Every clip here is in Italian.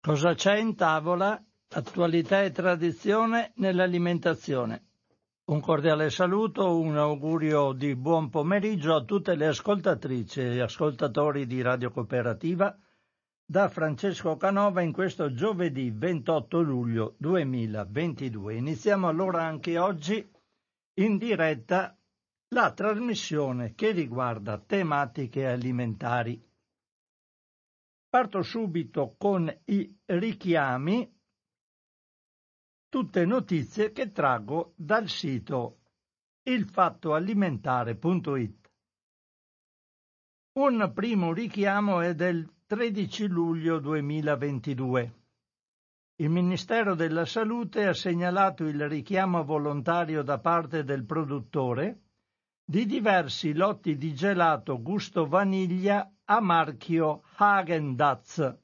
Cosa c'è in tavola? Attualità e tradizione nell'alimentazione. Un cordiale saluto, un augurio di buon pomeriggio a tutte le ascoltatrici e ascoltatori di Radio Cooperativa da Francesco Canova in questo giovedì 28 luglio 2022. Iniziamo allora anche oggi in diretta la trasmissione che riguarda tematiche alimentari. Parto subito con i richiami, tutte notizie che traggo dal sito ilfattoalimentare.it. Un primo richiamo è del 13 luglio 2022. Il Ministero della Salute ha segnalato il richiamo volontario da parte del produttore di diversi lotti di gelato gusto vaniglia a marchio Hagen-Dazs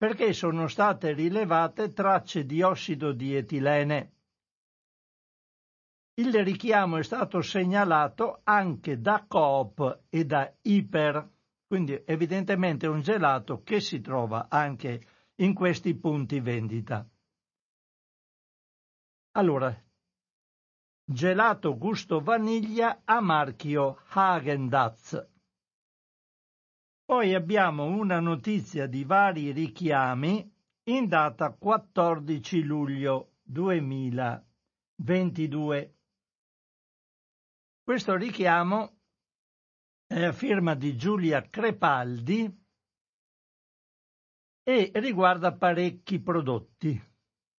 perché sono state rilevate tracce di ossido di etilene. Il richiamo è stato segnalato anche da Coop e da Iper, quindi evidentemente un gelato che si trova anche in questi punti vendita. Allora, gelato gusto vaniglia a marchio Hagen-Dazs. Poi abbiamo una notizia di vari richiami in data 14 luglio 2022. Questo richiamo è a firma di Giulia Crepaldi e riguarda parecchi prodotti,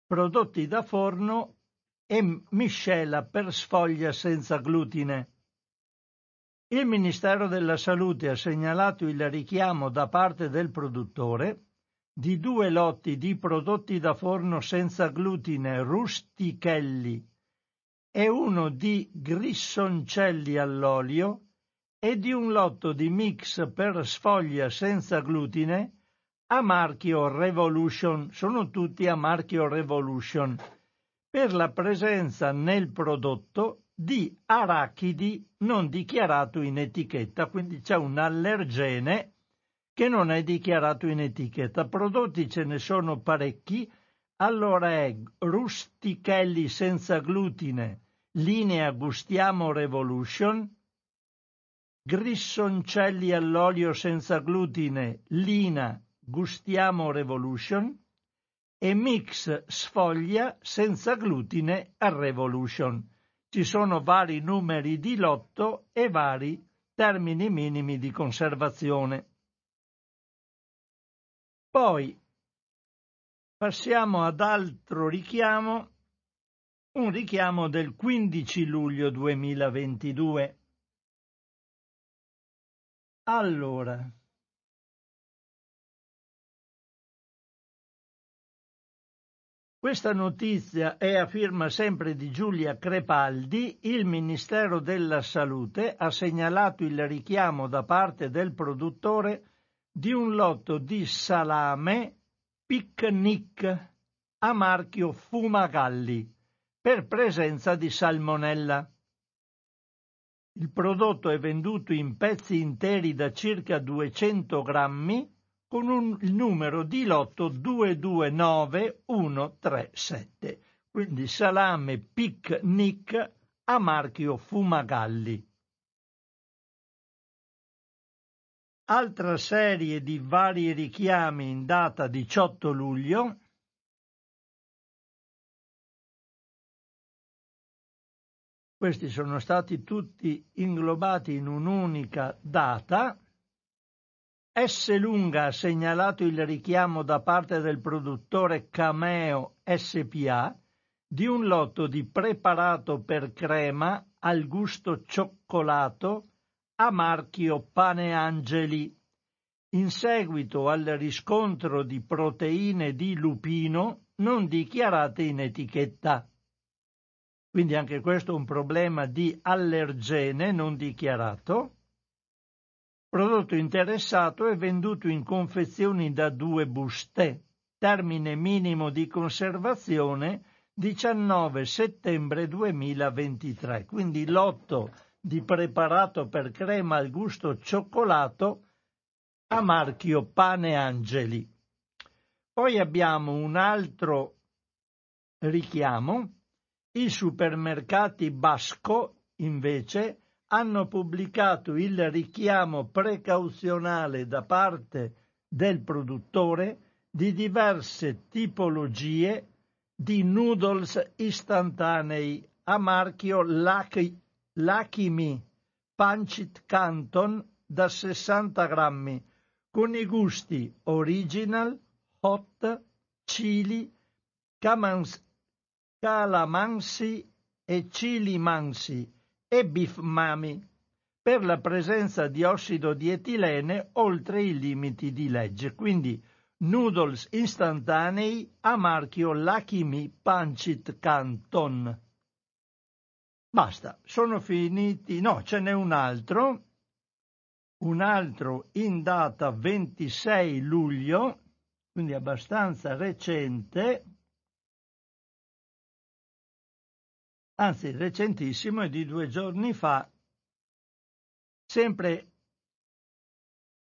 prodotti da forno e miscela per sfoglia senza glutine. Il Ministero della Salute ha segnalato il richiamo da parte del produttore di due lotti di prodotti da forno senza glutine rustichelli e uno di grissoncelli all'olio e di un lotto di mix per sfoglia senza glutine a marchio Revolution, sono tutti a marchio Revolution, per la presenza nel prodotto di arachidi non dichiarato in etichetta, quindi c'è un allergene che non è dichiarato in etichetta. Prodotti ce ne sono parecchi, allora è rustichelli senza glutine, linea Gustiamo Revolution, grissoncelli all'olio senza glutine, lina Gustiamo Revolution e mix sfoglia senza glutine a Revolution ci sono vari numeri di lotto e vari termini minimi di conservazione. Poi passiamo ad altro richiamo, un richiamo del 15 luglio 2022. Allora, Questa notizia è a firma sempre di Giulia Crepaldi. Il Ministero della Salute ha segnalato il richiamo da parte del produttore di un lotto di salame picnic a marchio Fumagalli per presenza di salmonella. Il prodotto è venduto in pezzi interi da circa 200 grammi con un, il numero di lotto 229137, quindi salame picnic a marchio Fumagalli. Altra serie di vari richiami in data 18 luglio. Questi sono stati tutti inglobati in un'unica data. S. Lunga ha segnalato il richiamo da parte del produttore Cameo SPA di un lotto di preparato per crema al gusto cioccolato a marchio Pane Angeli, in seguito al riscontro di proteine di lupino non dichiarate in etichetta. Quindi anche questo è un problema di allergene non dichiarato prodotto interessato è venduto in confezioni da due buste, termine minimo di conservazione 19 settembre 2023, quindi lotto di preparato per crema al gusto cioccolato a marchio Pane Angeli. Poi abbiamo un altro richiamo. I supermercati Basco, invece, hanno pubblicato il richiamo precauzionale da parte del produttore di diverse tipologie di noodles istantanei a marchio Me Pancit Canton da 60 grammi con i gusti original, hot, chili, camans, calamansi e chili mansi e beef mami per la presenza di ossido di etilene oltre i limiti di legge. Quindi noodles istantanei a marchio Me Pancit Canton. Basta, sono finiti. No, ce n'è un altro. Un altro in data 26 luglio, quindi abbastanza recente, anzi recentissimo, è di due giorni fa, sempre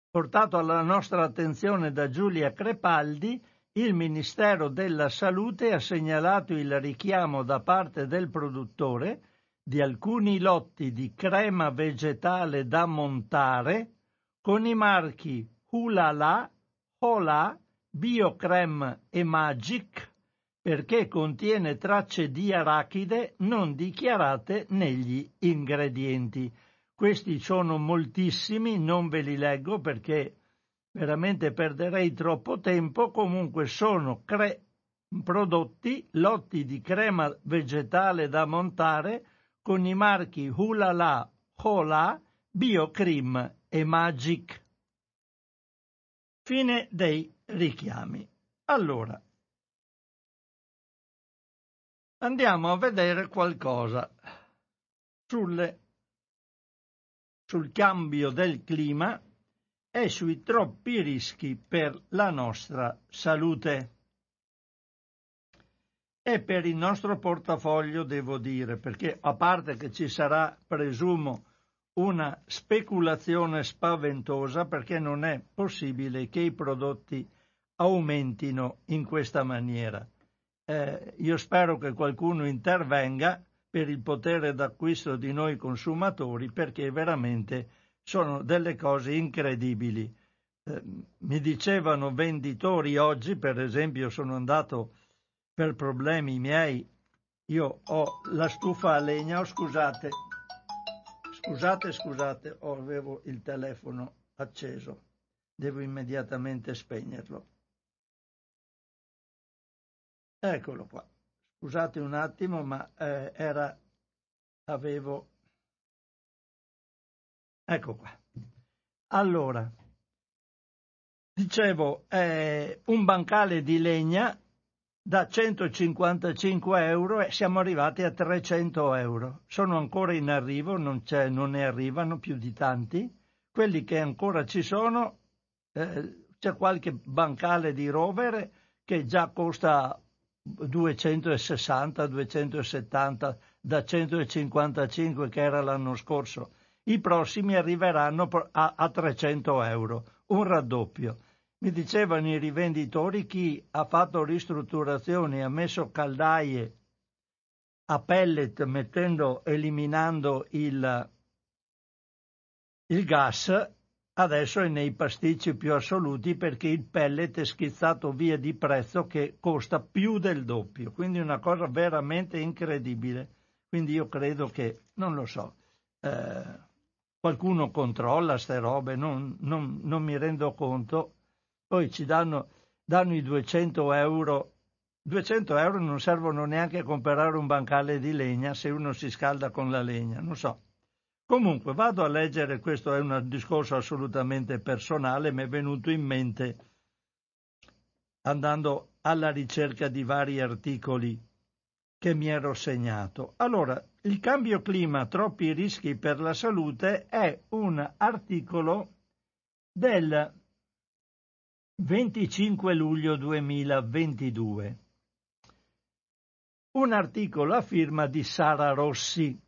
portato alla nostra attenzione da Giulia Crepaldi, il Ministero della Salute ha segnalato il richiamo da parte del produttore di alcuni lotti di crema vegetale da montare con i marchi Hulala, Hola, Biocrem e Magic perché contiene tracce di arachide non dichiarate negli ingredienti. Questi sono moltissimi, non ve li leggo perché veramente perderei troppo tempo, comunque sono cre- prodotti, lotti di crema vegetale da montare con i marchi Hulala, Hola, Biocream e Magic. Fine dei richiami. Allora, andiamo a vedere qualcosa sulle sul cambio del clima e sui troppi rischi per la nostra salute. E per il nostro portafoglio devo dire, perché a parte che ci sarà, presumo, una speculazione spaventosa, perché non è possibile che i prodotti aumentino in questa maniera. Eh, io spero che qualcuno intervenga per il potere d'acquisto di noi consumatori perché veramente sono delle cose incredibili. Eh, mi dicevano venditori oggi, per esempio, sono andato per problemi miei, io ho la stufa a legna, oh, scusate, scusate, scusate, oh, avevo il telefono acceso, devo immediatamente spegnerlo. Eccolo qua. Scusate un attimo, ma eh, era, avevo, ecco qua. Allora, dicevo, eh, un bancale di legna da 155 euro e siamo arrivati a 300 euro. Sono ancora in arrivo, non, non ne arrivano più di tanti. Quelli che ancora ci sono, eh, c'è qualche bancale di rovere che già costa 260, 270 da 155 che era l'anno scorso. I prossimi arriveranno a, a 300 euro, un raddoppio. Mi dicevano i rivenditori chi ha fatto ristrutturazioni, ha messo caldaie a pellet mettendo, eliminando il, il gas Adesso è nei pasticci più assoluti perché il pellet è schizzato via di prezzo che costa più del doppio, quindi una cosa veramente incredibile. Quindi io credo che, non lo so, eh, qualcuno controlla queste robe, non, non, non, mi rendo conto, poi ci danno, danno i 200 euro 200 euro non servono neanche a comprare un bancale di legna se uno si scalda con la legna, non so. Comunque vado a leggere, questo è un discorso assolutamente personale, mi è venuto in mente andando alla ricerca di vari articoli che mi ero segnato. Allora, il cambio clima, troppi rischi per la salute è un articolo del 25 luglio 2022. Un articolo a firma di Sara Rossi.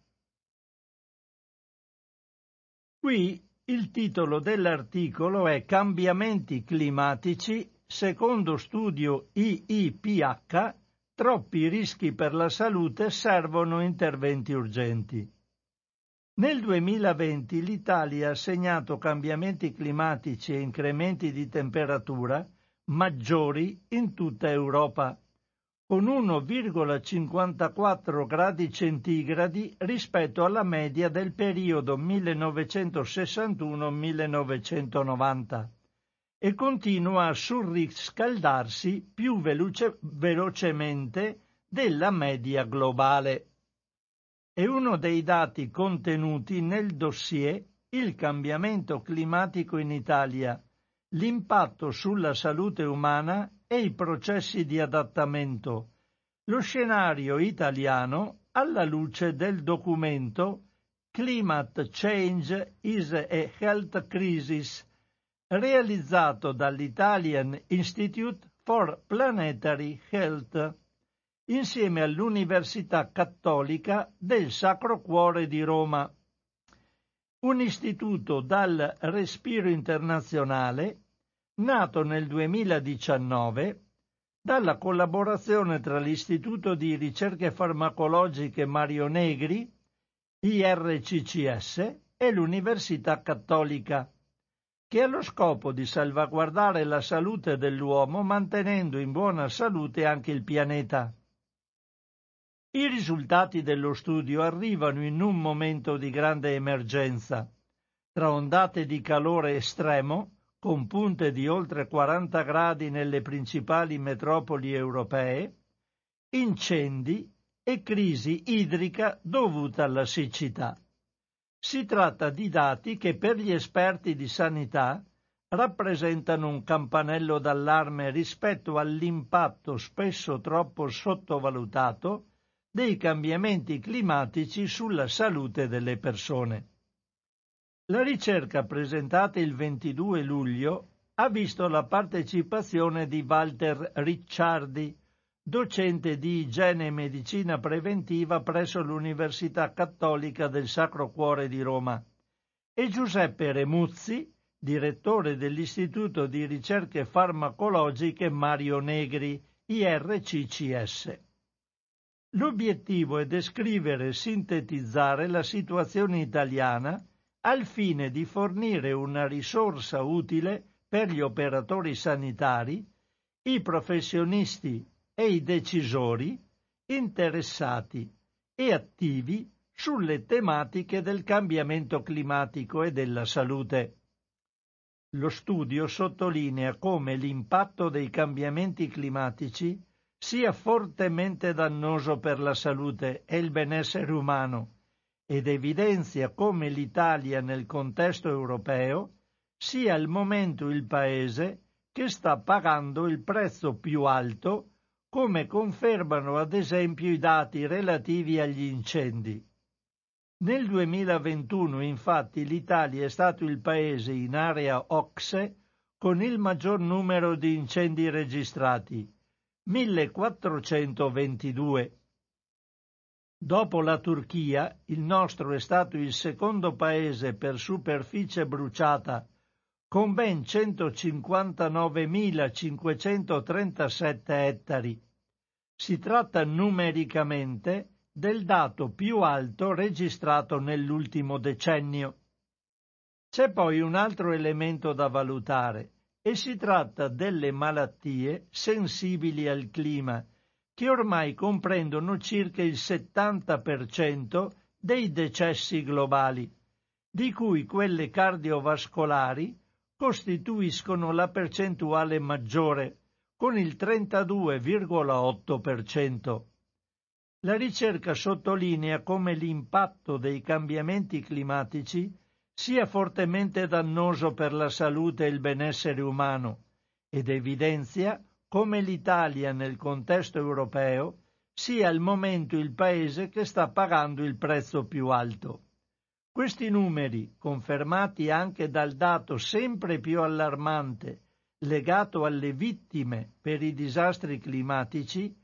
Qui il titolo dell'articolo è Cambiamenti climatici secondo studio IIPH, troppi rischi per la salute servono interventi urgenti. Nel 2020 l'Italia ha segnato cambiamenti climatici e incrementi di temperatura maggiori in tutta Europa, con 1,54 gradi centigradi rispetto alla media del periodo 1961-1990 e continua a surriscaldarsi più veloce, velocemente della media globale. È uno dei dati contenuti nel dossier Il cambiamento climatico in Italia, l'impatto sulla salute umana e i processi di adattamento, lo scenario italiano alla luce del documento Climate Change is a Health Crisis realizzato dall'Italian Institute for Planetary Health insieme all'Università Cattolica del Sacro Cuore di Roma, un istituto dal respiro internazionale nato nel 2019 dalla collaborazione tra l'Istituto di Ricerche Farmacologiche Mario Negri, IRCCS, e l'Università Cattolica che ha lo scopo di salvaguardare la salute dell'uomo mantenendo in buona salute anche il pianeta. I risultati dello studio arrivano in un momento di grande emergenza, tra ondate di calore estremo, con punte di oltre 40 gradi nelle principali metropoli europee, incendi e crisi idrica dovuta alla siccità. Si tratta di dati che per gli esperti di sanità rappresentano un campanello d'allarme rispetto all'impatto spesso troppo sottovalutato dei cambiamenti climatici sulla salute delle persone. La ricerca presentata il 22 luglio ha visto la partecipazione di Walter Ricciardi, docente di igiene e medicina preventiva presso l'Università Cattolica del Sacro Cuore di Roma, e Giuseppe Remuzzi, direttore dell'Istituto di ricerche farmacologiche Mario Negri, IRCCS. L'obiettivo è descrivere e sintetizzare la situazione italiana al fine di fornire una risorsa utile per gli operatori sanitari, i professionisti e i decisori interessati e attivi sulle tematiche del cambiamento climatico e della salute. Lo studio sottolinea come l'impatto dei cambiamenti climatici sia fortemente dannoso per la salute e il benessere umano ed evidenzia come l'Italia nel contesto europeo sia al momento il paese che sta pagando il prezzo più alto come confermano ad esempio i dati relativi agli incendi. Nel 2021 infatti l'Italia è stato il paese in area OXE con il maggior numero di incendi registrati, 1422. Dopo la Turchia, il nostro è stato il secondo paese per superficie bruciata con ben 159.537 ettari. Si tratta numericamente del dato più alto registrato nell'ultimo decennio. C'è poi un altro elemento da valutare e si tratta delle malattie sensibili al clima, che ormai comprendono circa il 70% dei decessi globali, di cui quelle cardiovascolari costituiscono la percentuale maggiore, con il 32,8%. La ricerca sottolinea come l'impatto dei cambiamenti climatici sia fortemente dannoso per la salute e il benessere umano ed evidenzia come l'Italia nel contesto europeo sia al momento il paese che sta pagando il prezzo più alto. Questi numeri, confermati anche dal dato sempre più allarmante legato alle vittime per i disastri climatici,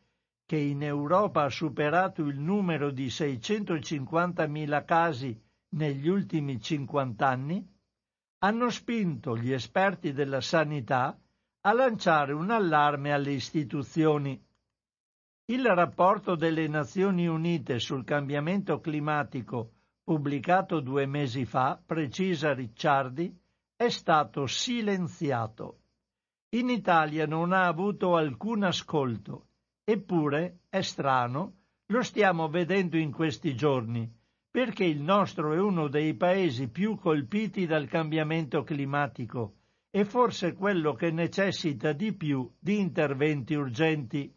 che in Europa ha superato il numero di 650.000 casi negli ultimi 50 anni, hanno spinto gli esperti della sanità a lanciare un allarme alle istituzioni. Il rapporto delle Nazioni Unite sul cambiamento climatico, pubblicato due mesi fa, precisa Ricciardi, è stato silenziato. In Italia non ha avuto alcun ascolto, eppure, è strano, lo stiamo vedendo in questi giorni, perché il nostro è uno dei paesi più colpiti dal cambiamento climatico e forse quello che necessita di più di interventi urgenti.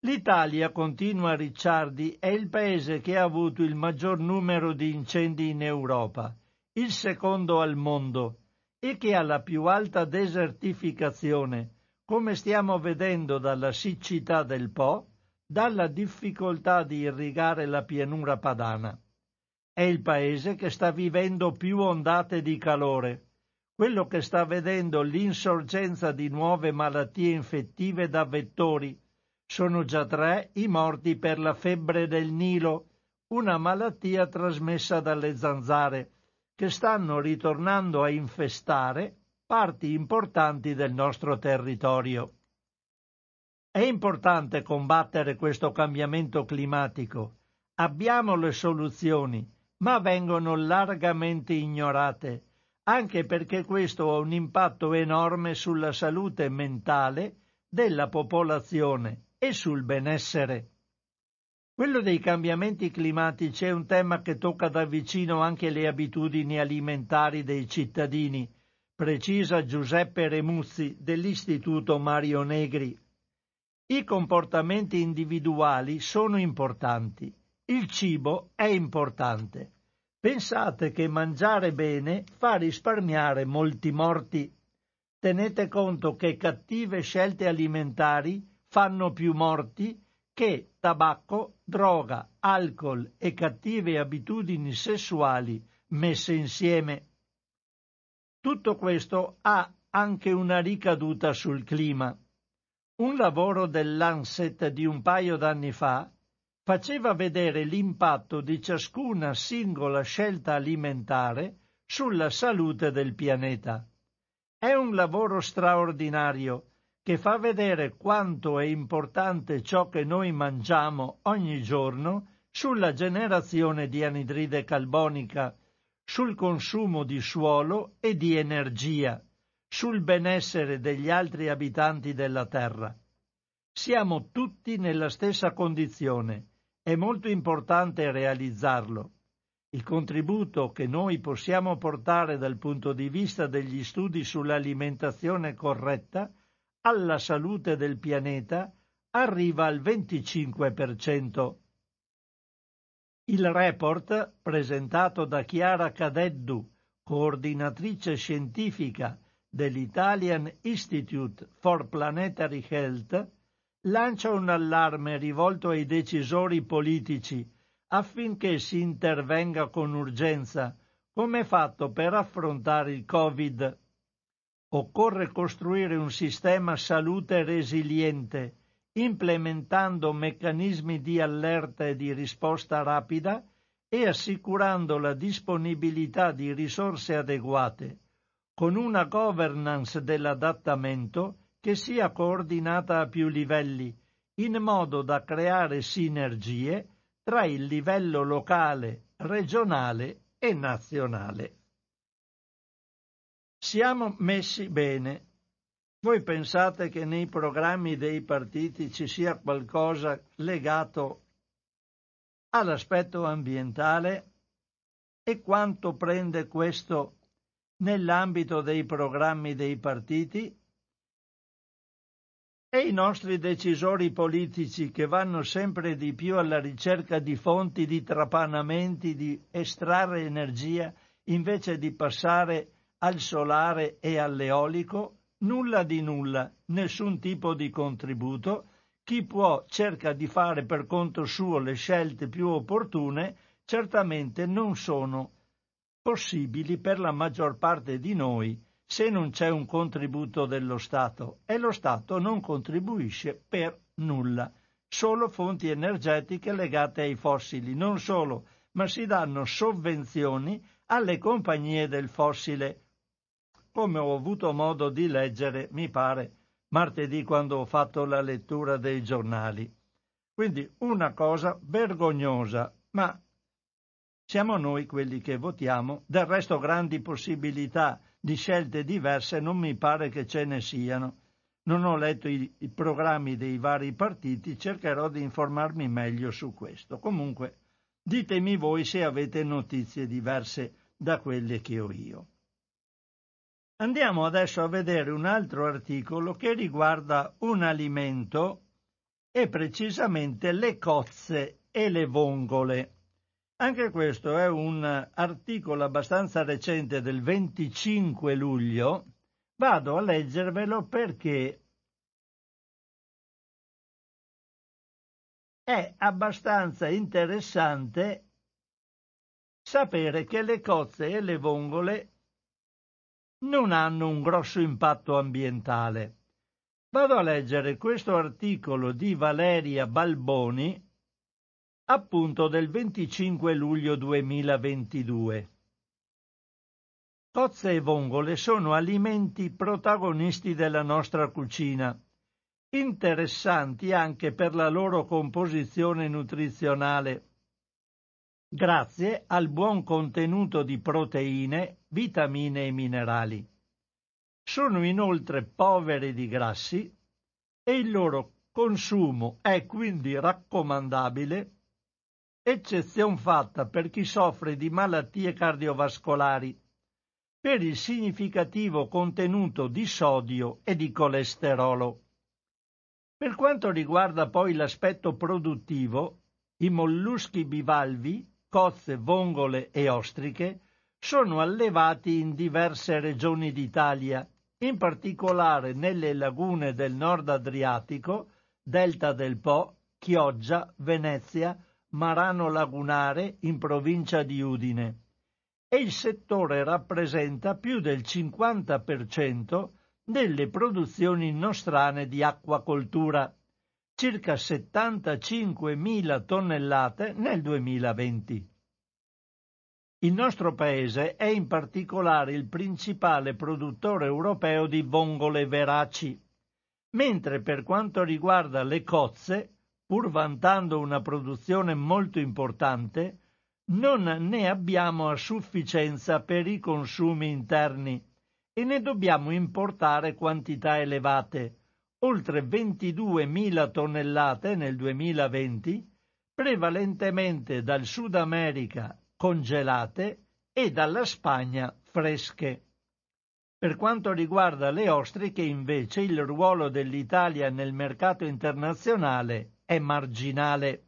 L'Italia, continua Ricciardi, è il paese che ha avuto il maggior numero di incendi in Europa, il secondo al mondo, e che ha la più alta desertificazione, come stiamo vedendo dalla siccità del Po, dalla difficoltà di irrigare la pianura padana. È il paese che sta vivendo più ondate di calore, quello che sta vedendo l'insorgenza di nuove malattie infettive da vettori, sono già tre i morti per la febbre del Nilo, una malattia trasmessa dalle zanzare, che stanno ritornando a infestare parti importanti del nostro territorio. È importante combattere questo cambiamento climatico. Abbiamo le soluzioni, ma vengono largamente ignorate, anche perché questo ha un impatto enorme sulla salute mentale della popolazione e sul benessere. Quello dei cambiamenti climatici è un tema che tocca da vicino anche le abitudini alimentari dei cittadini, precisa Giuseppe Remuzzi dell'Istituto Mario Negri. I comportamenti individuali sono importanti, il cibo è importante. Pensate che mangiare bene fa risparmiare molti morti. Tenete conto che cattive scelte alimentari fanno più morti che tabacco, droga, alcol e cattive abitudini sessuali messe insieme. Tutto questo ha anche una ricaduta sul clima. Un lavoro dell'Anset di un paio d'anni fa faceva vedere l'impatto di ciascuna singola scelta alimentare sulla salute del pianeta. È un lavoro straordinario che fa vedere quanto è importante ciò che noi mangiamo ogni giorno sulla generazione di anidride carbonica, sul consumo di suolo e di energia, sul benessere degli altri abitanti della Terra. Siamo tutti nella stessa condizione, è molto importante realizzarlo. Il contributo che noi possiamo portare dal punto di vista degli studi sull'alimentazione corretta alla salute del pianeta arriva al 25%. Il report, presentato da Chiara Cadeddu, coordinatrice scientifica dell'Italian Institute for Planetary Health, lancia un allarme rivolto ai decisori politici affinché si intervenga con urgenza, come fatto per affrontare il Covid. Occorre costruire un sistema salute resiliente, implementando meccanismi di allerta e di risposta rapida e assicurando la disponibilità di risorse adeguate, con una governance dell'adattamento che sia coordinata a più livelli, in modo da creare sinergie tra il livello locale, regionale e nazionale. Siamo messi bene. Voi pensate che nei programmi dei partiti ci sia qualcosa legato all'aspetto ambientale e quanto prende questo nell'ambito dei programmi dei partiti? E i nostri decisori politici che vanno sempre di più alla ricerca di fonti di trapanamenti, di estrarre energia invece di passare al solare e all'eolico, nulla di nulla, nessun tipo di contributo, chi può cerca di fare per conto suo le scelte più opportune, certamente non sono possibili per la maggior parte di noi se non c'è un contributo dello Stato e lo Stato non contribuisce per nulla, solo fonti energetiche legate ai fossili, non solo, ma si danno sovvenzioni alle compagnie del fossile. Come ho avuto modo di leggere, mi pare, martedì quando ho fatto la lettura dei giornali. Quindi una cosa vergognosa, ma siamo noi quelli che votiamo, del resto grandi possibilità di scelte diverse non mi pare che ce ne siano. Non ho letto i, i programmi dei vari partiti, cercherò di informarmi meglio su questo. Comunque, ditemi voi se avete notizie diverse da quelle che ho io. Andiamo adesso a vedere un altro articolo che riguarda un alimento e precisamente le cozze e le vongole. Anche questo è un articolo abbastanza recente del 25 luglio. Vado a leggervelo perché è abbastanza interessante sapere che le cozze e le vongole non hanno un grosso impatto ambientale. Vado a leggere questo articolo di Valeria Balboni appunto del 25 luglio 2022. Cozze e vongole sono alimenti protagonisti della nostra cucina, interessanti anche per la loro composizione nutrizionale, grazie al buon contenuto di proteine, vitamine e minerali. Sono inoltre poveri di grassi e il loro consumo è quindi raccomandabile eccezion fatta per chi soffre di malattie cardiovascolari, per il significativo contenuto di sodio e di colesterolo. Per quanto riguarda poi l'aspetto produttivo, i molluschi bivalvi, cozze, vongole e ostriche sono allevati in diverse regioni d'Italia, in particolare nelle lagune del nord Adriatico, delta del Po, Chioggia, Venezia, Marano Lagunare in provincia di Udine e il settore rappresenta più del 50% delle produzioni nostrane di acquacoltura, circa 75.000 tonnellate nel 2020. Il nostro paese è in particolare il principale produttore europeo di vongole veraci, mentre per quanto riguarda le cozze pur vantando una produzione molto importante, non ne abbiamo a sufficienza per i consumi interni e ne dobbiamo importare quantità elevate, oltre 22.000 tonnellate nel 2020, prevalentemente dal Sud America congelate e dalla Spagna fresche. Per quanto riguarda le ostriche, invece, il ruolo dell'Italia nel mercato internazionale è marginale.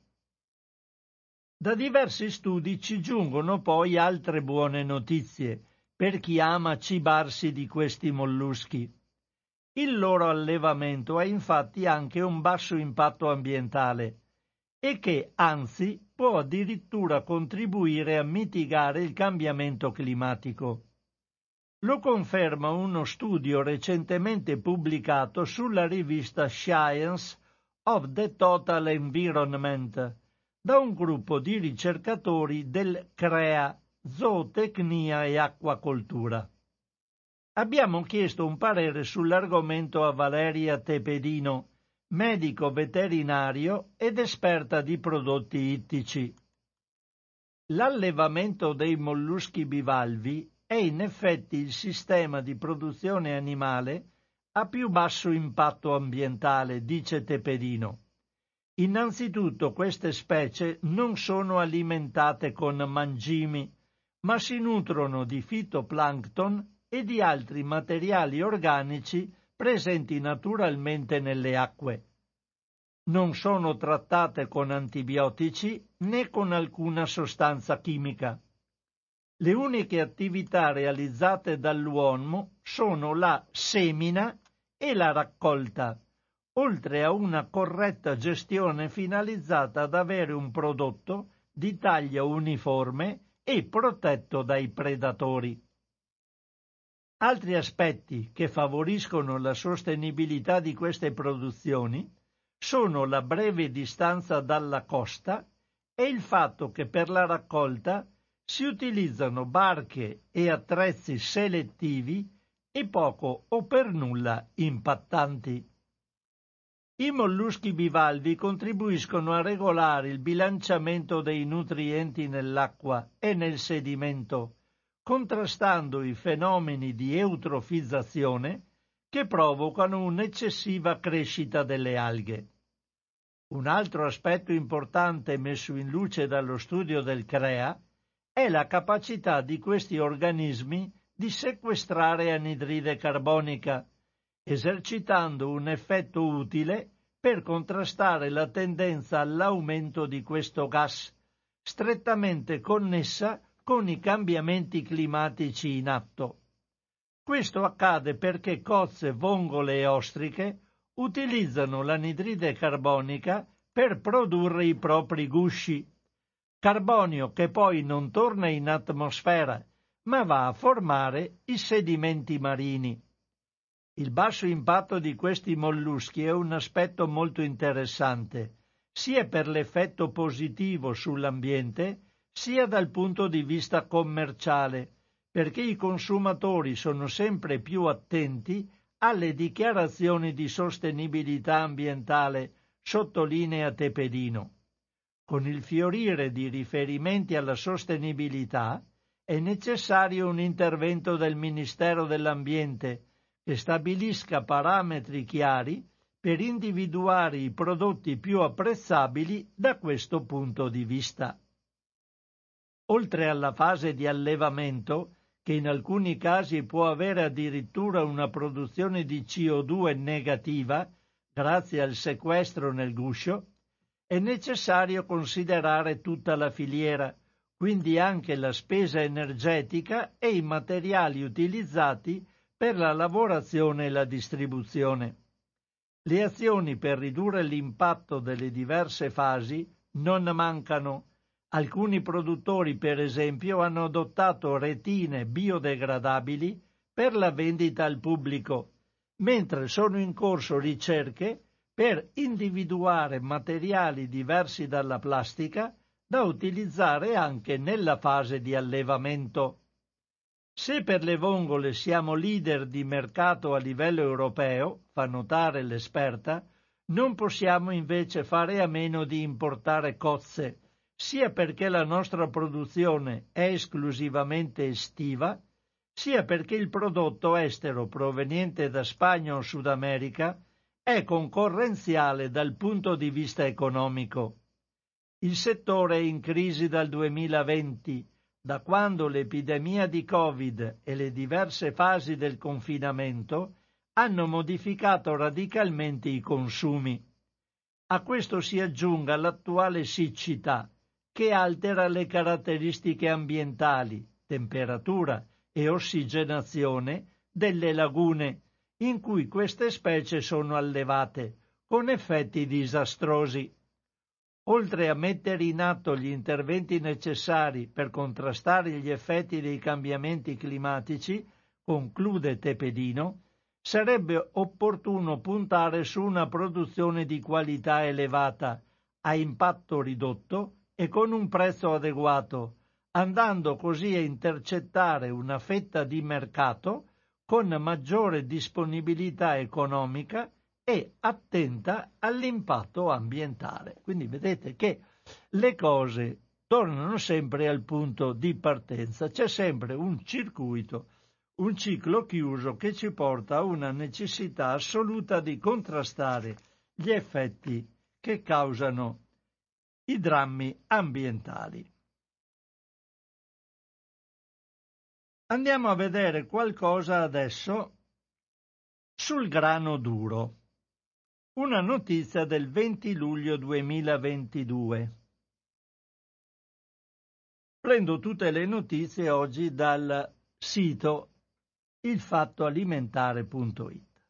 Da diversi studi ci giungono poi altre buone notizie per chi ama cibarsi di questi molluschi. Il loro allevamento ha infatti anche un basso impatto ambientale e che, anzi, può addirittura contribuire a mitigare il cambiamento climatico. Lo conferma uno studio recentemente pubblicato sulla rivista Science of the Total Environment da un gruppo di ricercatori del CREA, Zootecnia e Acquacoltura. Abbiamo chiesto un parere sull'argomento a Valeria Tepedino, medico veterinario ed esperta di prodotti ittici. L'allevamento dei molluschi bivalvi è in effetti il sistema di produzione animale a più basso impatto ambientale, dice Tepedino. Innanzitutto queste specie non sono alimentate con mangimi, ma si nutrono di fitoplancton e di altri materiali organici presenti naturalmente nelle acque. Non sono trattate con antibiotici né con alcuna sostanza chimica. Le uniche attività realizzate dall'uomo sono la semina e la raccolta, oltre a una corretta gestione finalizzata ad avere un prodotto di taglia uniforme e protetto dai predatori. Altri aspetti che favoriscono la sostenibilità di queste produzioni sono la breve distanza dalla costa e il fatto che per la raccolta si utilizzano barche e attrezzi selettivi e poco o per nulla impattanti. I molluschi bivalvi contribuiscono a regolare il bilanciamento dei nutrienti nell'acqua e nel sedimento, contrastando i fenomeni di eutrofizzazione che provocano un'eccessiva crescita delle alghe. Un altro aspetto importante messo in luce dallo studio del CREA è la capacità di questi organismi di sequestrare anidride carbonica, esercitando un effetto utile per contrastare la tendenza all'aumento di questo gas, strettamente connessa con i cambiamenti climatici in atto. Questo accade perché cozze, vongole e ostriche utilizzano l'anidride carbonica per produrre i propri gusci, carbonio che poi non torna in atmosfera, ma va a formare i sedimenti marini. Il basso impatto di questi molluschi è un aspetto molto interessante, sia per l'effetto positivo sull'ambiente, sia dal punto di vista commerciale, perché i consumatori sono sempre più attenti alle dichiarazioni di sostenibilità ambientale, sottolinea Tepedino. Con il fiorire di riferimenti alla sostenibilità, è necessario un intervento del Ministero dell'Ambiente che stabilisca parametri chiari per individuare i prodotti più apprezzabili da questo punto di vista. Oltre alla fase di allevamento, che in alcuni casi può avere addirittura una produzione di CO2 negativa grazie al sequestro nel guscio, è necessario considerare tutta la filiera, quindi anche la spesa energetica e i materiali utilizzati per la lavorazione e la distribuzione. Le azioni per ridurre l'impatto delle diverse fasi non mancano. Alcuni produttori, per esempio, hanno adottato retine biodegradabili per la vendita al pubblico, mentre sono in corso ricerche per individuare materiali diversi dalla plastica da utilizzare anche nella fase di allevamento. Se per le vongole siamo leader di mercato a livello europeo, fa notare l'esperta, non possiamo invece fare a meno di importare cozze, sia perché la nostra produzione è esclusivamente estiva, sia perché il prodotto estero proveniente da Spagna o Sud America è concorrenziale dal punto di vista economico. Il settore è in crisi dal 2020, da quando l'epidemia di Covid e le diverse fasi del confinamento hanno modificato radicalmente i consumi. A questo si aggiunga l'attuale siccità, che altera le caratteristiche ambientali, temperatura e ossigenazione delle lagune in cui queste specie sono allevate, con effetti disastrosi. Oltre a mettere in atto gli interventi necessari per contrastare gli effetti dei cambiamenti climatici, conclude Tepedino, sarebbe opportuno puntare su una produzione di qualità elevata, a impatto ridotto e con un prezzo adeguato, andando così a intercettare una fetta di mercato con maggiore disponibilità economica e attenta all'impatto ambientale. Quindi vedete che le cose tornano sempre al punto di partenza, c'è sempre un circuito, un ciclo chiuso che ci porta a una necessità assoluta di contrastare gli effetti che causano i drammi ambientali. Andiamo a vedere qualcosa adesso sul grano duro. Una notizia del 20 luglio 2022. Prendo tutte le notizie oggi dal sito ilfattoalimentare.it.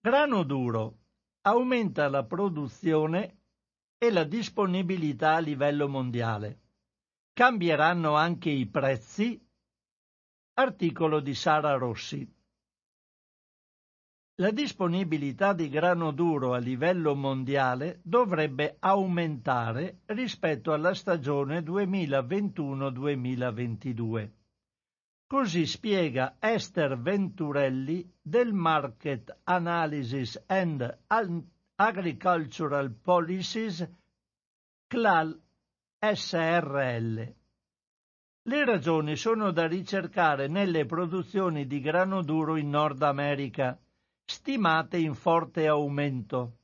Grano duro aumenta la produzione e la disponibilità a livello mondiale. Cambieranno anche i prezzi? Articolo di Sara Rossi. La disponibilità di grano duro a livello mondiale dovrebbe aumentare rispetto alla stagione 2021-2022. Così spiega Esther Venturelli del Market Analysis and Agricultural Policies CLAL SRL. Le ragioni sono da ricercare nelle produzioni di grano duro in Nord America, stimate in forte aumento.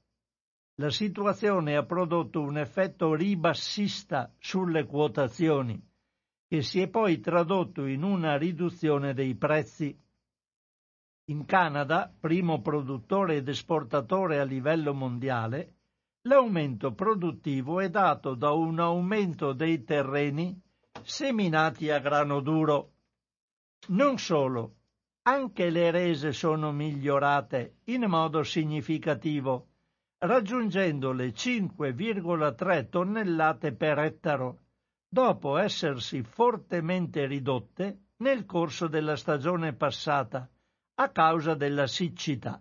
La situazione ha prodotto un effetto ribassista sulle quotazioni che si è poi tradotto in una riduzione dei prezzi. In Canada, primo produttore ed esportatore a livello mondiale, l'aumento produttivo è dato da un aumento dei terreni seminati a grano duro. Non solo, anche le rese sono migliorate in modo significativo, raggiungendo le 5,3 tonnellate per ettaro dopo essersi fortemente ridotte nel corso della stagione passata a causa della siccità.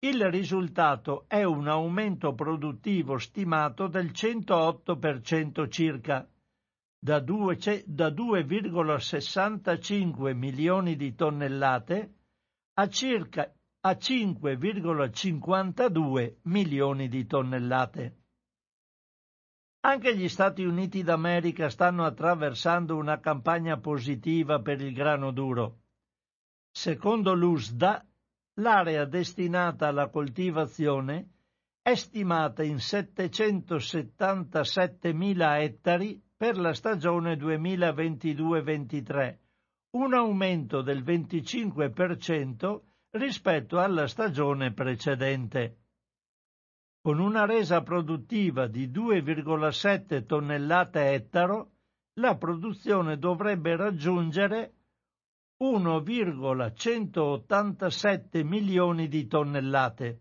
Il risultato è un aumento produttivo stimato del 108% circa, da 2,65 milioni di tonnellate a circa a 5,52 milioni di tonnellate. Anche gli Stati Uniti d'America stanno attraversando una campagna positiva per il grano duro. Secondo l'USDA, l'area destinata alla coltivazione è stimata in 777.000 ettari per la stagione 2022-23, un aumento del 25% rispetto alla stagione precedente. Con una resa produttiva di 2,7 tonnellate ettaro, la produzione dovrebbe raggiungere 1,187 milioni di tonnellate,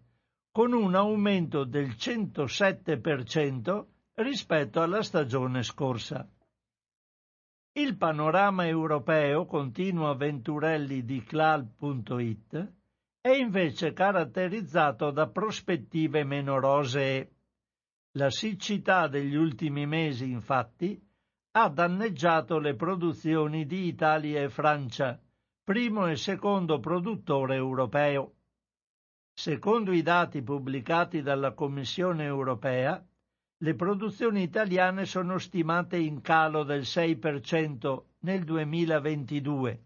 con un aumento del 107% rispetto alla stagione scorsa. Il panorama europeo, continua Venturelli di Clal.it, è invece caratterizzato da prospettive meno rosee. La siccità degli ultimi mesi, infatti, ha danneggiato le produzioni di Italia e Francia, primo e secondo produttore europeo. Secondo i dati pubblicati dalla Commissione europea, le produzioni italiane sono stimate in calo del 6% nel 2022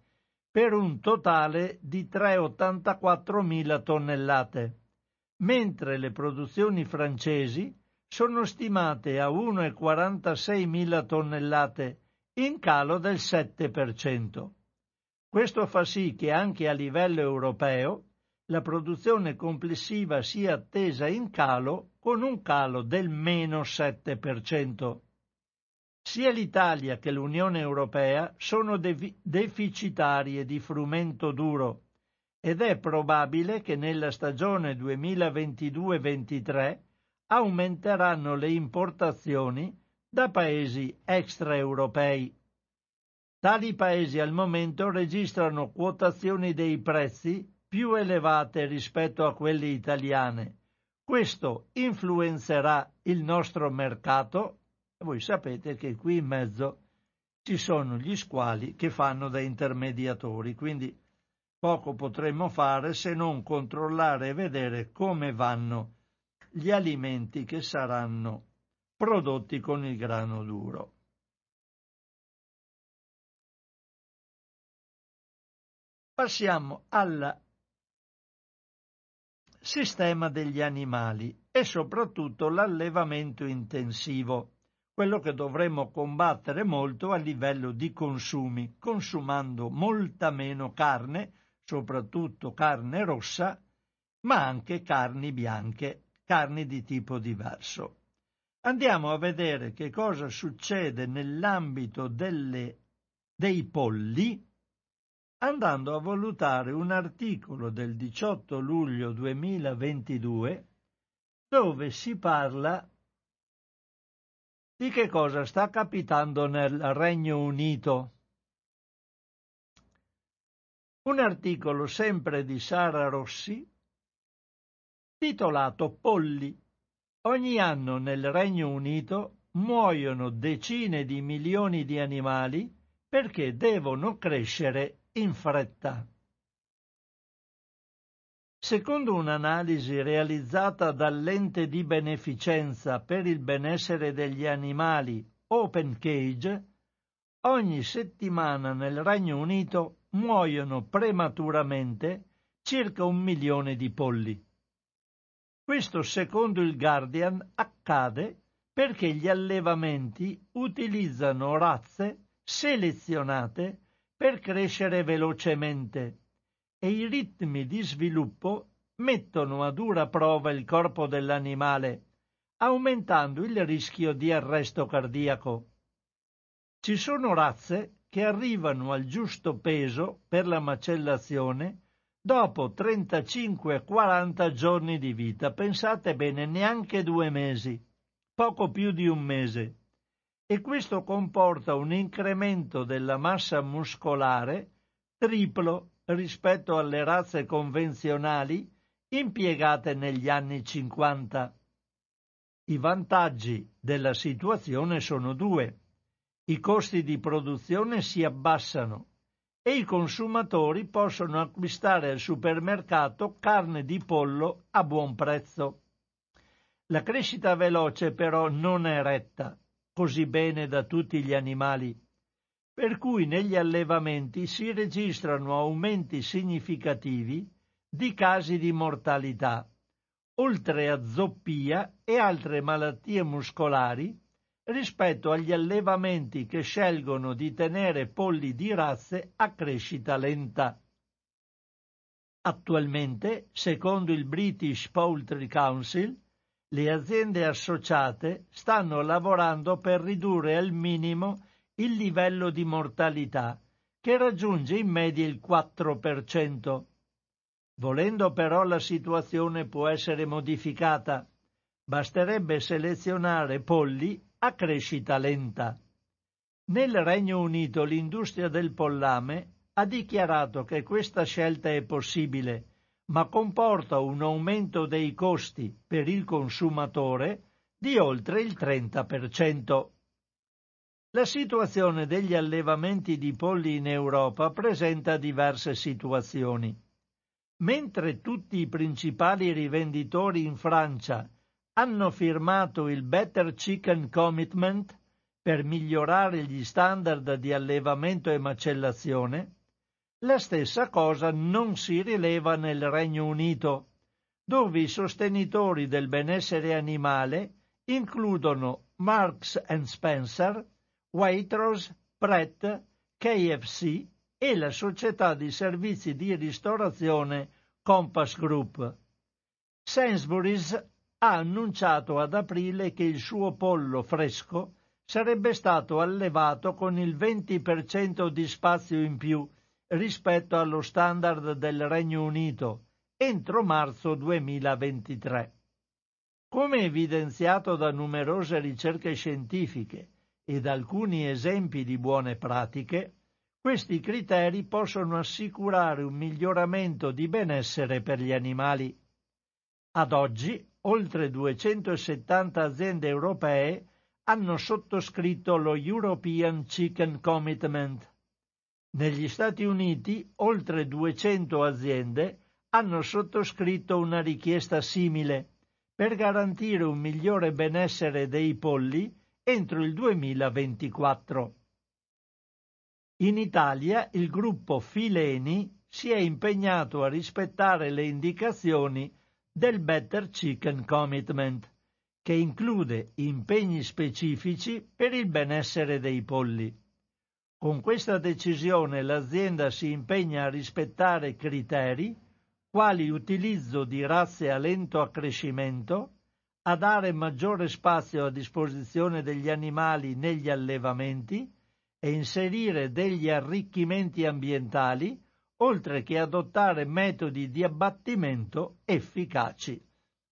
per un totale di 384.000 tonnellate, mentre le produzioni francesi sono stimate a 1,46.000 tonnellate, in calo del 7%. Questo fa sì che anche a livello europeo la produzione complessiva sia attesa in calo con un calo del meno 7%. Sia l'Italia che l'Unione Europea sono deficitarie di frumento duro ed è probabile che nella stagione 2022-23 aumenteranno le importazioni da paesi extraeuropei. Tali paesi al momento registrano quotazioni dei prezzi più elevate rispetto a quelle italiane. Questo influenzerà il nostro mercato voi sapete che qui in mezzo ci sono gli squali che fanno da intermediatori, quindi poco potremmo fare se non controllare e vedere come vanno gli alimenti che saranno prodotti con il grano duro. Passiamo al sistema degli animali e soprattutto l'allevamento intensivo quello che dovremmo combattere molto a livello di consumi, consumando molta meno carne, soprattutto carne rossa, ma anche carni bianche, carni di tipo diverso. Andiamo a vedere che cosa succede nell'ambito delle, dei polli andando a valutare un articolo del 18 luglio 2022 dove si parla di che cosa sta capitando nel Regno Unito. Un articolo sempre di Sara Rossi, titolato Polli. Ogni anno nel Regno Unito muoiono decine di milioni di animali perché devono crescere in fretta. Secondo un'analisi realizzata dall'ente di beneficenza per il benessere degli animali Open Cage, ogni settimana nel Regno Unito muoiono prematuramente circa un milione di polli. Questo, secondo il Guardian, accade perché gli allevamenti utilizzano razze selezionate per crescere velocemente. E i ritmi di sviluppo mettono a dura prova il corpo dell'animale, aumentando il rischio di arresto cardiaco. Ci sono razze che arrivano al giusto peso per la macellazione dopo 35-40 giorni di vita, pensate bene, neanche due mesi, poco più di un mese, e questo comporta un incremento della massa muscolare triplo rispetto alle razze convenzionali impiegate negli anni 50. I vantaggi della situazione sono due. I costi di produzione si abbassano e i consumatori possono acquistare al supermercato carne di pollo a buon prezzo. La crescita veloce però non è retta così bene da tutti gli animali per cui negli allevamenti si registrano aumenti significativi di casi di mortalità, oltre a zoppia e altre malattie muscolari rispetto agli allevamenti che scelgono di tenere polli di razze a crescita lenta. Attualmente, secondo il British Poultry Council, le aziende associate stanno lavorando per ridurre al minimo il livello di mortalità, che raggiunge in media il 4%. Volendo però la situazione può essere modificata. Basterebbe selezionare polli a crescita lenta. Nel Regno Unito l'industria del pollame ha dichiarato che questa scelta è possibile, ma comporta un aumento dei costi per il consumatore di oltre il 30%. La situazione degli allevamenti di polli in Europa presenta diverse situazioni. Mentre tutti i principali rivenditori in Francia hanno firmato il Better Chicken Commitment per migliorare gli standard di allevamento e macellazione, la stessa cosa non si rileva nel Regno Unito, dove i sostenitori del benessere animale includono Marks Spencer, Waitrose, Pret, KFC e la società di servizi di ristorazione Compass Group. Sainsbury's ha annunciato ad aprile che il suo pollo fresco sarebbe stato allevato con il 20% di spazio in più rispetto allo standard del Regno Unito entro marzo 2023. Come evidenziato da numerose ricerche scientifiche ed alcuni esempi di buone pratiche, questi criteri possono assicurare un miglioramento di benessere per gli animali. Ad oggi, oltre 270 aziende europee hanno sottoscritto lo European Chicken Commitment. Negli Stati Uniti, oltre 200 aziende hanno sottoscritto una richiesta simile per garantire un migliore benessere dei polli entro il 2024. In Italia il gruppo Fileni si è impegnato a rispettare le indicazioni del Better Chicken Commitment, che include impegni specifici per il benessere dei polli. Con questa decisione l'azienda si impegna a rispettare criteri quali utilizzo di razze a lento accrescimento, a dare maggiore spazio a disposizione degli animali negli allevamenti e inserire degli arricchimenti ambientali, oltre che adottare metodi di abbattimento efficaci.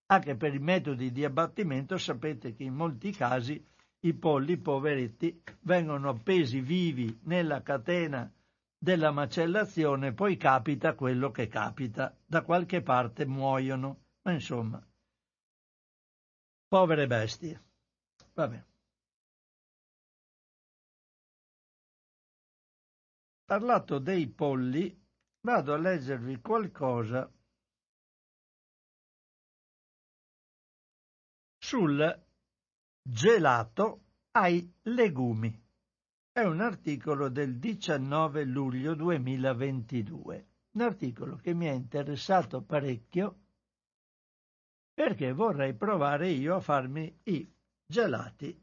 Anche per i metodi di abbattimento sapete che in molti casi i polli poveretti vengono appesi vivi nella catena della macellazione, poi capita quello che capita, da qualche parte muoiono, ma insomma Povere bestie. Vabbè. parlato dei polli, vado a leggervi qualcosa sul gelato ai legumi. È un articolo del 19 luglio 2022, un articolo che mi è interessato parecchio perché vorrei provare io a farmi i gelati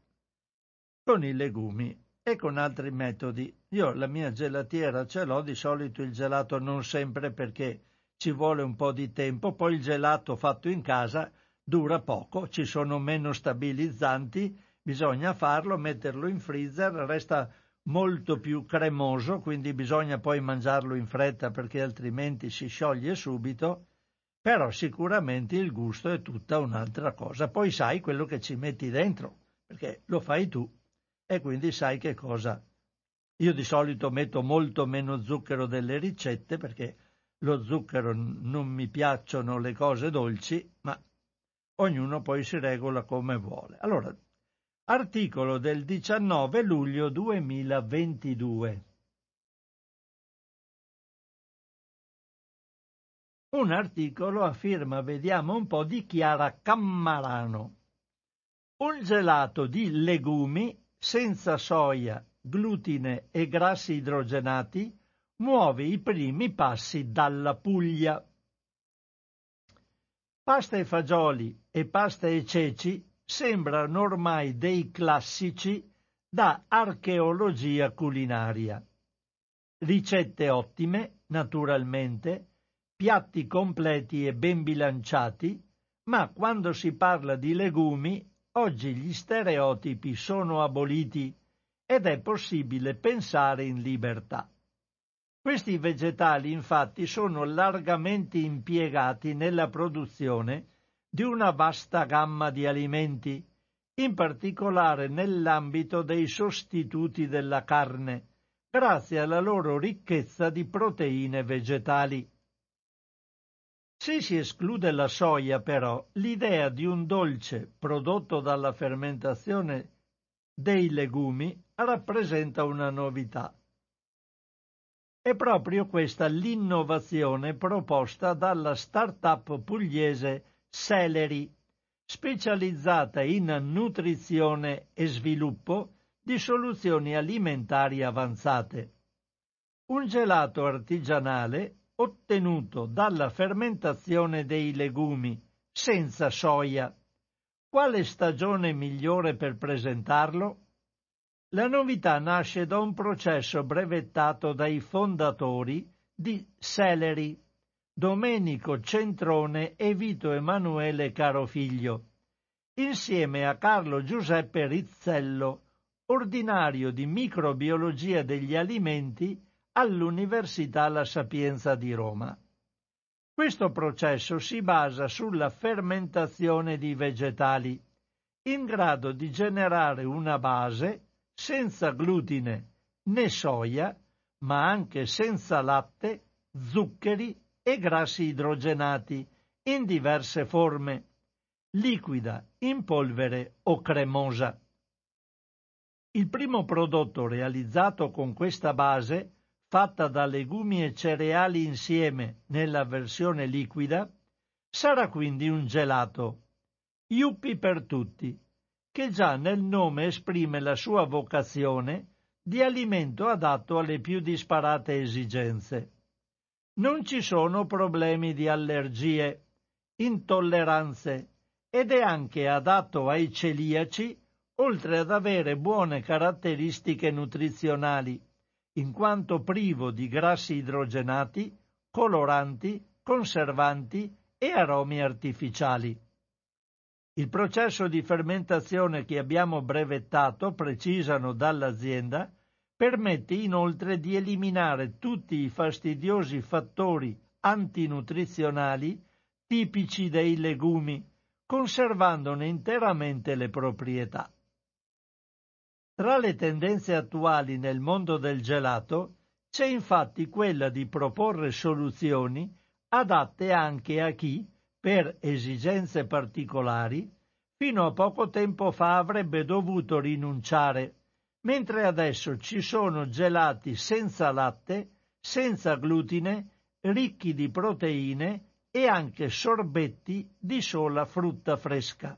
con i legumi e con altri metodi. Io la mia gelatiera ce l'ho, di solito il gelato non sempre perché ci vuole un po' di tempo, poi il gelato fatto in casa dura poco, ci sono meno stabilizzanti, bisogna farlo, metterlo in freezer, resta molto più cremoso, quindi bisogna poi mangiarlo in fretta perché altrimenti si scioglie subito però sicuramente il gusto è tutta un'altra cosa. Poi sai quello che ci metti dentro, perché lo fai tu e quindi sai che cosa. Io di solito metto molto meno zucchero delle ricette perché lo zucchero non mi piacciono le cose dolci, ma ognuno poi si regola come vuole. Allora, articolo del 19 luglio 2022. un articolo a firma, vediamo un po', di Chiara Cammarano. Un gelato di legumi senza soia, glutine e grassi idrogenati muove i primi passi dalla Puglia. Pasta e fagioli e pasta e ceci sembrano ormai dei classici da archeologia culinaria. Ricette ottime, naturalmente, piatti completi e ben bilanciati, ma quando si parla di legumi, oggi gli stereotipi sono aboliti ed è possibile pensare in libertà. Questi vegetali infatti sono largamente impiegati nella produzione di una vasta gamma di alimenti, in particolare nell'ambito dei sostituti della carne, grazie alla loro ricchezza di proteine vegetali. Se si esclude la soia, però, l'idea di un dolce prodotto dalla fermentazione dei legumi rappresenta una novità. È proprio questa l'innovazione proposta dalla start-up pugliese Celery, specializzata in nutrizione e sviluppo di soluzioni alimentari avanzate. Un gelato artigianale ottenuto dalla fermentazione dei legumi senza soia. Quale stagione migliore per presentarlo? La novità nasce da un processo brevettato dai fondatori di Celery, Domenico Centrone e Vito Emanuele Carofiglio, insieme a Carlo Giuseppe Rizzello, ordinario di microbiologia degli alimenti all'Università La Sapienza di Roma. Questo processo si basa sulla fermentazione di vegetali, in grado di generare una base senza glutine né soia, ma anche senza latte, zuccheri e grassi idrogenati in diverse forme, liquida, in polvere o cremosa. Il primo prodotto realizzato con questa base fatta da legumi e cereali insieme nella versione liquida, sarà quindi un gelato. Yuppi per tutti, che già nel nome esprime la sua vocazione di alimento adatto alle più disparate esigenze. Non ci sono problemi di allergie, intolleranze ed è anche adatto ai celiaci, oltre ad avere buone caratteristiche nutrizionali in quanto privo di grassi idrogenati, coloranti, conservanti e aromi artificiali. Il processo di fermentazione che abbiamo brevettato, precisano dall'azienda, permette inoltre di eliminare tutti i fastidiosi fattori antinutrizionali tipici dei legumi, conservandone interamente le proprietà. Tra le tendenze attuali nel mondo del gelato c'è infatti quella di proporre soluzioni adatte anche a chi, per esigenze particolari, fino a poco tempo fa avrebbe dovuto rinunciare, mentre adesso ci sono gelati senza latte, senza glutine, ricchi di proteine e anche sorbetti di sola frutta fresca.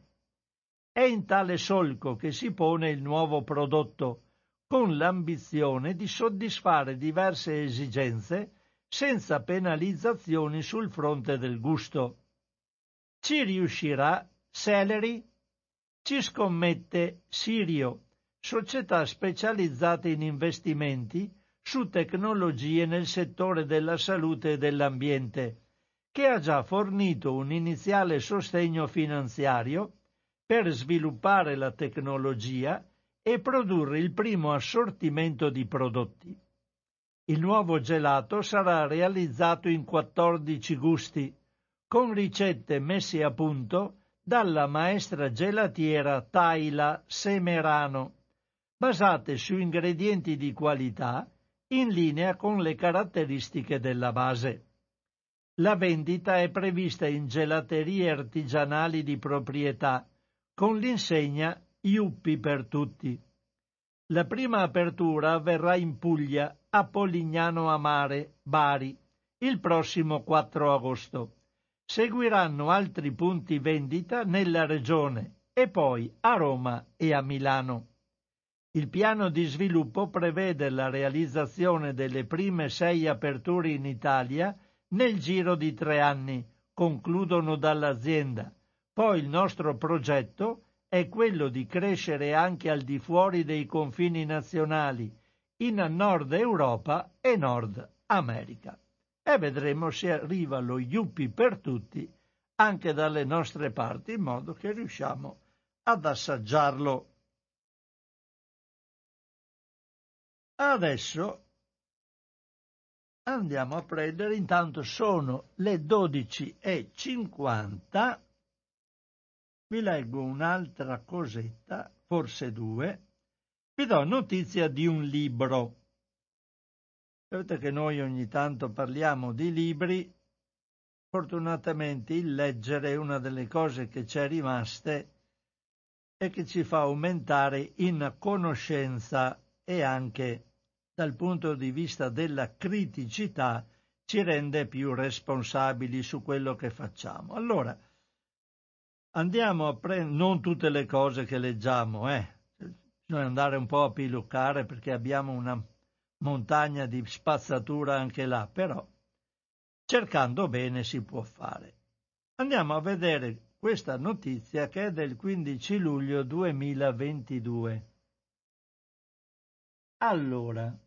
È in tale solco che si pone il nuovo prodotto, con l'ambizione di soddisfare diverse esigenze senza penalizzazioni sul fronte del gusto. Ci riuscirà Celery? Ci scommette Sirio, società specializzata in investimenti su tecnologie nel settore della salute e dell'ambiente, che ha già fornito un iniziale sostegno finanziario per sviluppare la tecnologia e produrre il primo assortimento di prodotti. Il nuovo gelato sarà realizzato in 14 gusti, con ricette messe a punto dalla maestra gelatiera Taila Semerano, basate su ingredienti di qualità in linea con le caratteristiche della base. La vendita è prevista in gelaterie artigianali di proprietà, con l'insegna Iuppi per tutti. La prima apertura avverrà in Puglia, a Polignano a Mare, Bari, il prossimo 4 agosto. Seguiranno altri punti vendita nella regione e poi a Roma e a Milano. Il piano di sviluppo prevede la realizzazione delle prime sei aperture in Italia nel giro di tre anni, concludono dall'azienda. Poi il nostro progetto è quello di crescere anche al di fuori dei confini nazionali, in Nord Europa e Nord America. E vedremo se arriva lo Yuppie per tutti anche dalle nostre parti, in modo che riusciamo ad assaggiarlo. Adesso andiamo a prendere, intanto sono le 12.50 vi leggo un'altra cosetta, forse due, vi do notizia di un libro. Sapete che noi ogni tanto parliamo di libri, fortunatamente il leggere è una delle cose che ci è rimaste e che ci fa aumentare in conoscenza e anche dal punto di vista della criticità ci rende più responsabili su quello che facciamo. Allora, andiamo a prendere non tutte le cose che leggiamo, eh. Bisogna andare un po' a piluccare perché abbiamo una montagna di spazzatura anche là, però cercando bene si può fare. Andiamo a vedere questa notizia che è del 15 luglio 2022. Allora,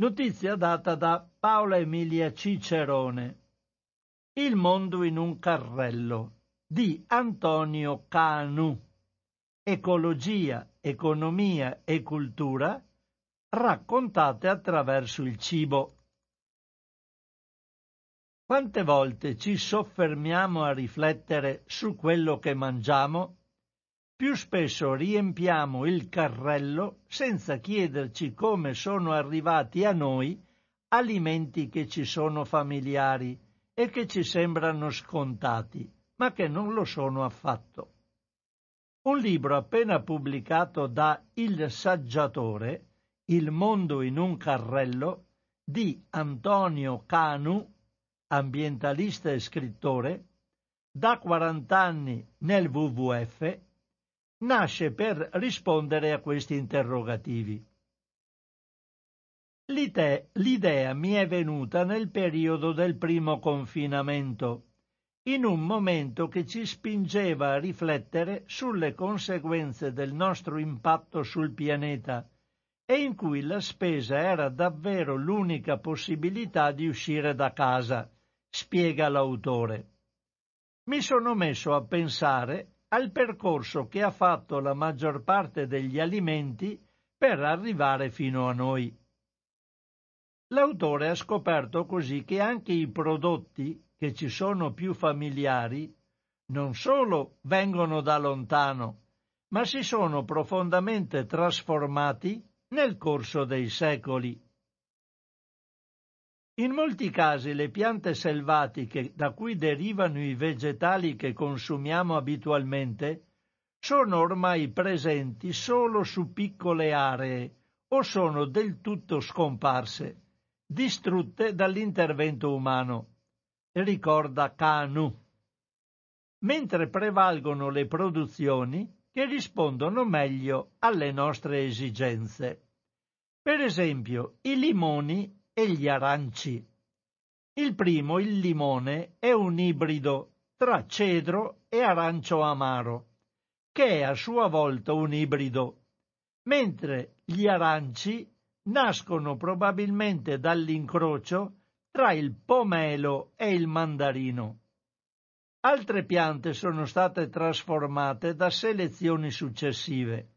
Notizia data da Paola Emilia Cicerone. Il mondo in un carrello di Antonio Canu. Ecologia, economia e cultura raccontate attraverso il cibo. Quante volte ci soffermiamo a riflettere su quello che mangiamo? più spesso riempiamo il carrello senza chiederci come sono arrivati a noi alimenti che ci sono familiari e che ci sembrano scontati, ma che non lo sono affatto. Un libro appena pubblicato da Il Saggiatore, Il mondo in un carrello, di Antonio Canu, ambientalista e scrittore, da 40 anni nel WWF nasce per rispondere a questi interrogativi. L'idea mi è venuta nel periodo del primo confinamento, in un momento che ci spingeva a riflettere sulle conseguenze del nostro impatto sul pianeta e in cui la spesa era davvero l'unica possibilità di uscire da casa, spiega l'autore. Mi sono messo a pensare al percorso che ha fatto la maggior parte degli alimenti per arrivare fino a noi. L'autore ha scoperto così che anche i prodotti che ci sono più familiari non solo vengono da lontano, ma si sono profondamente trasformati nel corso dei secoli. In molti casi le piante selvatiche da cui derivano i vegetali che consumiamo abitualmente sono ormai presenti solo su piccole aree o sono del tutto scomparse, distrutte dall'intervento umano, ricorda Kanu. Mentre prevalgono le produzioni che rispondono meglio alle nostre esigenze. Per esempio, i limoni e gli aranci. Il primo, il limone, è un ibrido tra cedro e arancio amaro, che è a sua volta un ibrido, mentre gli aranci nascono probabilmente dall'incrocio tra il pomelo e il mandarino. Altre piante sono state trasformate da selezioni successive.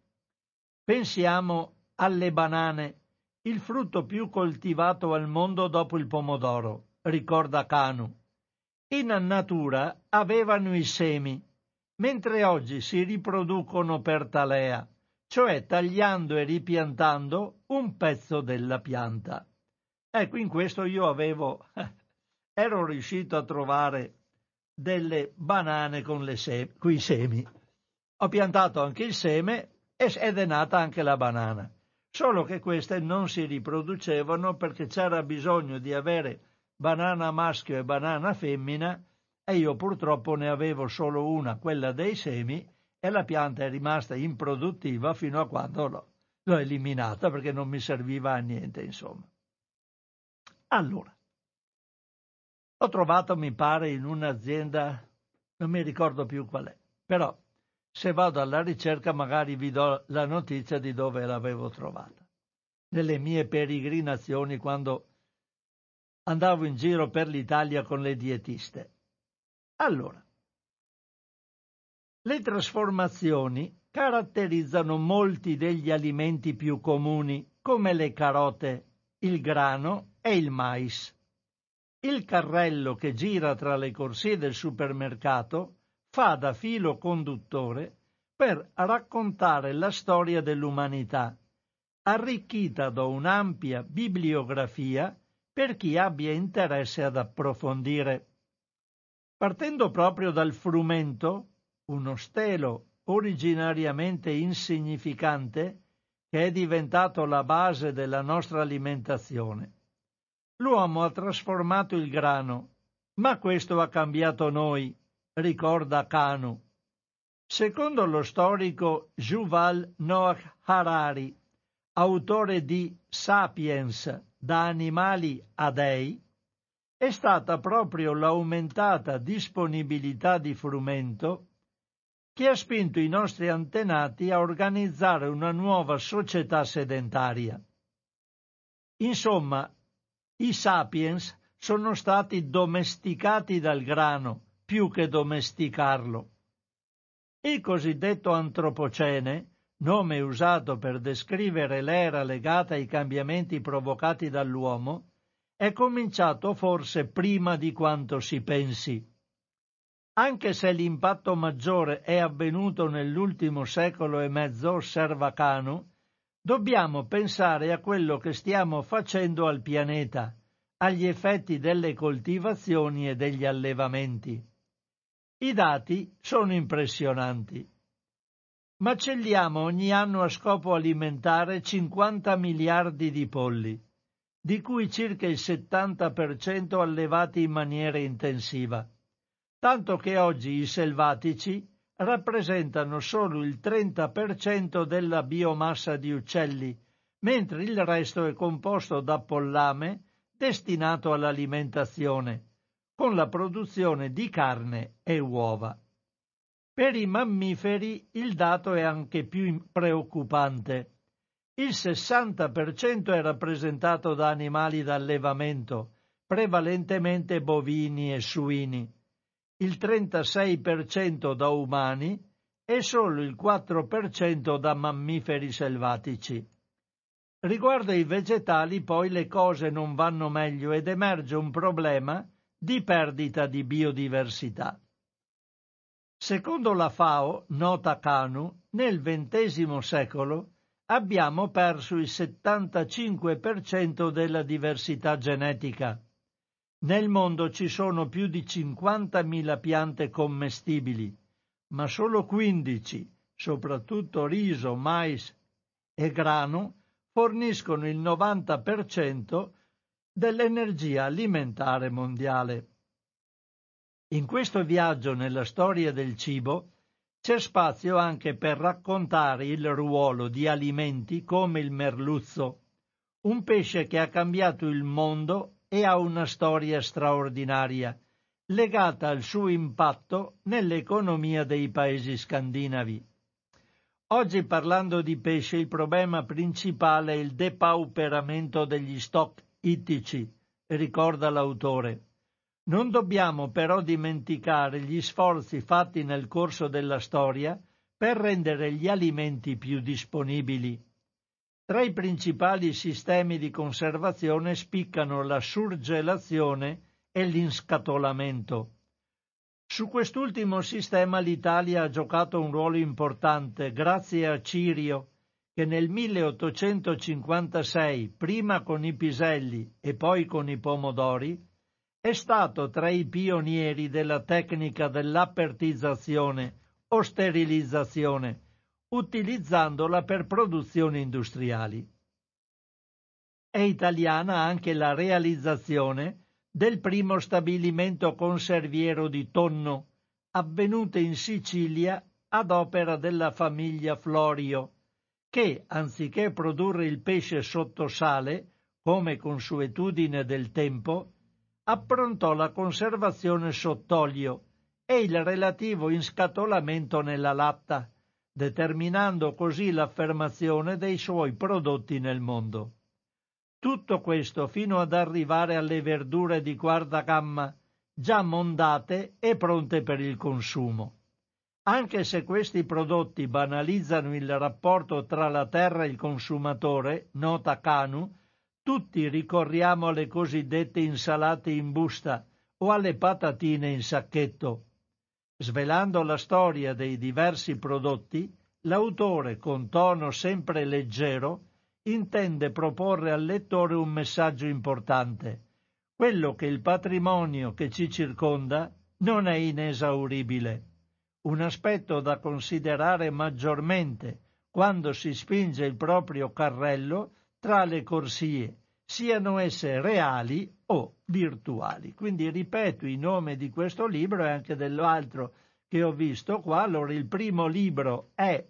Pensiamo alle banane, il frutto più coltivato al mondo dopo il pomodoro, ricorda Canu. In natura avevano i semi, mentre oggi si riproducono per talea, cioè tagliando e ripiantando un pezzo della pianta. Ecco, in questo io avevo, ero riuscito a trovare delle banane con le se- i semi. Ho piantato anche il seme ed è nata anche la banana solo che queste non si riproducevano perché c'era bisogno di avere banana maschio e banana femmina e io purtroppo ne avevo solo una, quella dei semi, e la pianta è rimasta improduttiva fino a quando l'ho, l'ho eliminata perché non mi serviva a niente, insomma. Allora, ho trovato, mi pare, in un'azienda, non mi ricordo più qual è, però se vado alla ricerca magari vi do la notizia di dove l'avevo trovata. Nelle mie peregrinazioni quando andavo in giro per l'Italia con le dietiste. Allora, le trasformazioni caratterizzano molti degli alimenti più comuni, come le carote, il grano e il mais. Il carrello che gira tra le corsie del supermercato fa da filo conduttore per raccontare la storia dell'umanità, arricchita da un'ampia bibliografia per chi abbia interesse ad approfondire. Partendo proprio dal frumento, uno stelo originariamente insignificante che è diventato la base della nostra alimentazione. L'uomo ha trasformato il grano, ma questo ha cambiato noi, ricorda Kanu. Secondo lo storico Yuval Noah Harari, autore di Sapiens da animali a dei, è stata proprio l'aumentata disponibilità di frumento che ha spinto i nostri antenati a organizzare una nuova società sedentaria. Insomma, i sapiens sono stati domesticati dal grano, più che domesticarlo. Il cosiddetto antropocene, nome usato per descrivere l'era legata ai cambiamenti provocati dall'uomo, è cominciato forse prima di quanto si pensi. Anche se l'impatto maggiore è avvenuto nell'ultimo secolo e mezzo, osserva Canu, dobbiamo pensare a quello che stiamo facendo al pianeta, agli effetti delle coltivazioni e degli allevamenti. I dati sono impressionanti. Macelliamo ogni anno a scopo alimentare 50 miliardi di polli, di cui circa il 70% allevati in maniera intensiva, tanto che oggi i selvatici rappresentano solo il 30% della biomassa di uccelli, mentre il resto è composto da pollame destinato all'alimentazione con la produzione di carne e uova. Per i mammiferi il dato è anche più preoccupante. Il 60% è rappresentato da animali d'allevamento, prevalentemente bovini e suini, il 36% da umani e solo il 4% da mammiferi selvatici. Riguardo ai vegetali poi le cose non vanno meglio ed emerge un problema di perdita di biodiversità. Secondo la FAO, nota Canu, nel XX secolo abbiamo perso il 75% della diversità genetica. Nel mondo ci sono più di 50.000 piante commestibili, ma solo 15, soprattutto riso, mais e grano, forniscono il 90% dell'energia alimentare mondiale. In questo viaggio nella storia del cibo c'è spazio anche per raccontare il ruolo di alimenti come il merluzzo, un pesce che ha cambiato il mondo e ha una storia straordinaria, legata al suo impatto nell'economia dei paesi scandinavi. Oggi parlando di pesce il problema principale è il depauperamento degli stock ittici, ricorda l'autore. Non dobbiamo però dimenticare gli sforzi fatti nel corso della storia per rendere gli alimenti più disponibili. Tra i principali sistemi di conservazione spiccano la surgelazione e l'inscatolamento. Su quest'ultimo sistema l'Italia ha giocato un ruolo importante grazie a Cirio, che nel 1856, prima con i piselli e poi con i pomodori, è stato tra i pionieri della tecnica dell'apertizzazione o sterilizzazione, utilizzandola per produzioni industriali. È italiana anche la realizzazione del primo stabilimento conserviero di tonno, avvenuta in Sicilia ad opera della famiglia Florio, che, anziché produrre il pesce sotto sale, come consuetudine del tempo, approntò la conservazione sott'olio e il relativo inscatolamento nella latta, determinando così l'affermazione dei suoi prodotti nel mondo. Tutto questo fino ad arrivare alle verdure di quarta gamma, già mondate e pronte per il consumo. Anche se questi prodotti banalizzano il rapporto tra la terra e il consumatore, nota Canu, tutti ricorriamo alle cosiddette insalate in busta o alle patatine in sacchetto. Svelando la storia dei diversi prodotti, l'autore, con tono sempre leggero, intende proporre al lettore un messaggio importante, quello che il patrimonio che ci circonda non è inesauribile, un aspetto da considerare maggiormente quando si spinge il proprio carrello tra le corsie, siano esse reali o virtuali. Quindi ripeto i nomi di questo libro e anche dell'altro che ho visto qua. Allora, il primo libro è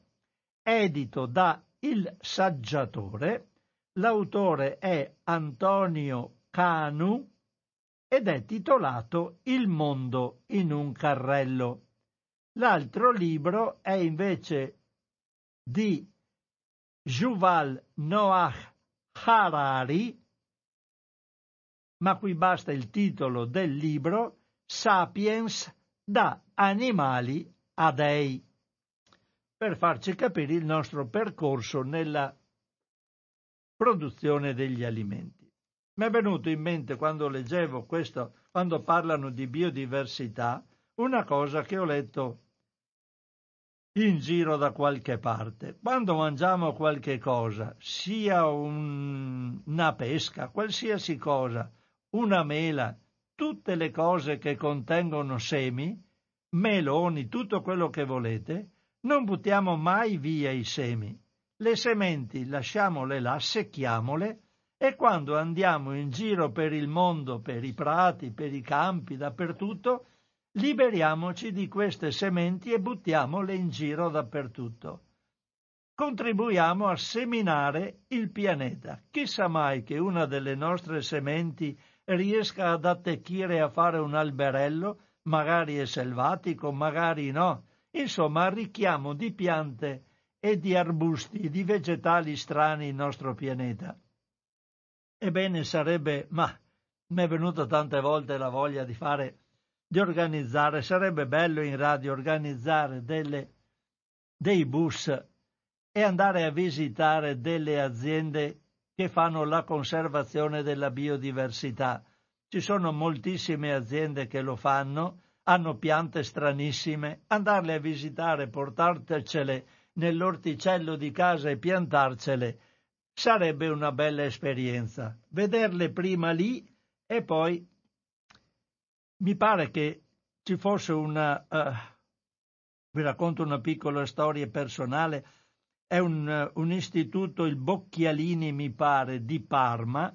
edito da Il Saggiatore, l'autore è Antonio Canu ed è titolato Il mondo in un carrello. L'altro libro è invece di Yuval Noah Harari, ma qui basta il titolo del libro Sapiens da animali a dei, per farci capire il nostro percorso nella produzione degli alimenti. Mi è venuto in mente quando leggevo questo, quando parlano di biodiversità, una cosa che ho letto in giro da qualche parte. Quando mangiamo qualche cosa, sia un, una pesca, qualsiasi cosa, una mela, tutte le cose che contengono semi, meloni, tutto quello che volete, non buttiamo mai via i semi. Le sementi lasciamole là, secchiamole e quando andiamo in giro per il mondo, per i prati, per i campi, dappertutto, Liberiamoci di queste sementi e buttiamole in giro dappertutto. Contribuiamo a seminare il pianeta. Chissà mai che una delle nostre sementi riesca ad attecchire a fare un alberello, magari è selvatico, magari no. Insomma, arricchiamo di piante e di arbusti, di vegetali strani il nostro pianeta. Ebbene, sarebbe, ma mi è venuta tante volte la voglia di fare di organizzare, sarebbe bello in radio organizzare delle, dei bus e andare a visitare delle aziende che fanno la conservazione della biodiversità. Ci sono moltissime aziende che lo fanno, hanno piante stranissime, andarle a visitare, portarcele nell'orticello di casa e piantarcele sarebbe una bella esperienza. Vederle prima lì e poi mi pare che ci fosse una... Uh, vi racconto una piccola storia personale. È un, un istituto, il Bocchialini, mi pare, di Parma,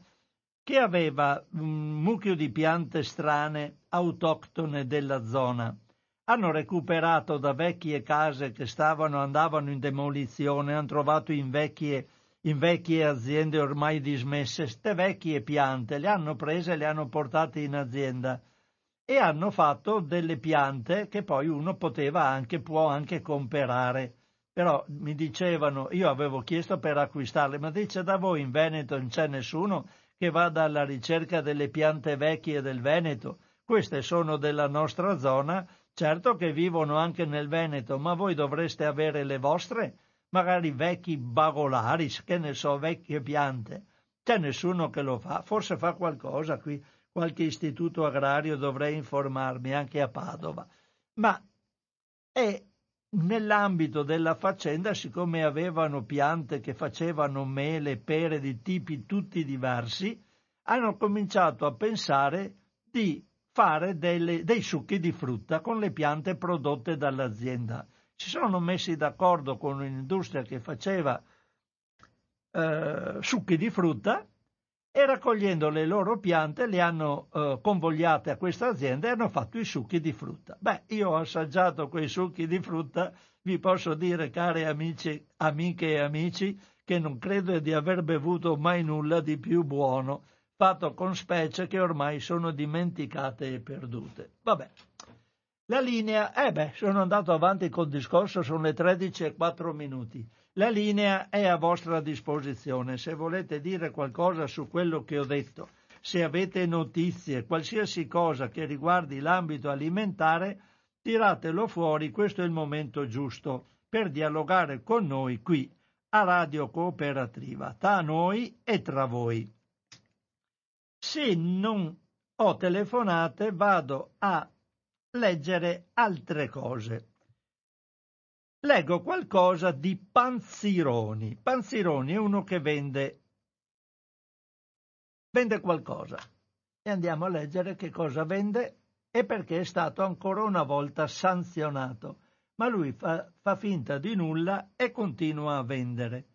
che aveva un mucchio di piante strane autoctone della zona. Hanno recuperato da vecchie case che stavano, andavano in demolizione, hanno trovato in vecchie, in vecchie aziende ormai dismesse, queste vecchie piante, le hanno prese e le hanno portate in azienda e hanno fatto delle piante che poi uno poteva anche, può anche comprare. Però mi dicevano, io avevo chiesto per acquistarle, ma dice da voi in Veneto non c'è nessuno che vada alla ricerca delle piante vecchie del Veneto. Queste sono della nostra zona, certo che vivono anche nel Veneto, ma voi dovreste avere le vostre, magari vecchi bagolari, che ne so, vecchie piante. C'è nessuno che lo fa, forse fa qualcosa qui. Qualche istituto agrario dovrei informarmi anche a Padova, ma è nell'ambito della faccenda, siccome avevano piante che facevano mele, pere di tipi tutti diversi, hanno cominciato a pensare di fare delle, dei succhi di frutta con le piante prodotte dall'azienda. Si sono messi d'accordo con un'industria che faceva eh, succhi di frutta e raccogliendo le loro piante le hanno eh, convogliate a questa azienda e hanno fatto i succhi di frutta. Beh, io ho assaggiato quei succhi di frutta, vi posso dire, cari amici, amiche e amici, che non credo di aver bevuto mai nulla di più buono, fatto con specie che ormai sono dimenticate e perdute. Vabbè. La linea, eh beh, sono andato avanti col discorso, sono le 13 e 4 minuti. La linea è a vostra disposizione. Se volete dire qualcosa su quello che ho detto, se avete notizie, qualsiasi cosa che riguardi l'ambito alimentare, tiratelo fuori, questo è il momento giusto per dialogare con noi qui a Radio Cooperativa, tra noi e tra voi. Se non ho telefonate, vado a leggere altre cose leggo qualcosa di Panzironi. Panzironi è uno che vende, vende qualcosa. E andiamo a leggere che cosa vende e perché è stato ancora una volta sanzionato. Ma lui fa, fa finta di nulla e continua a vendere.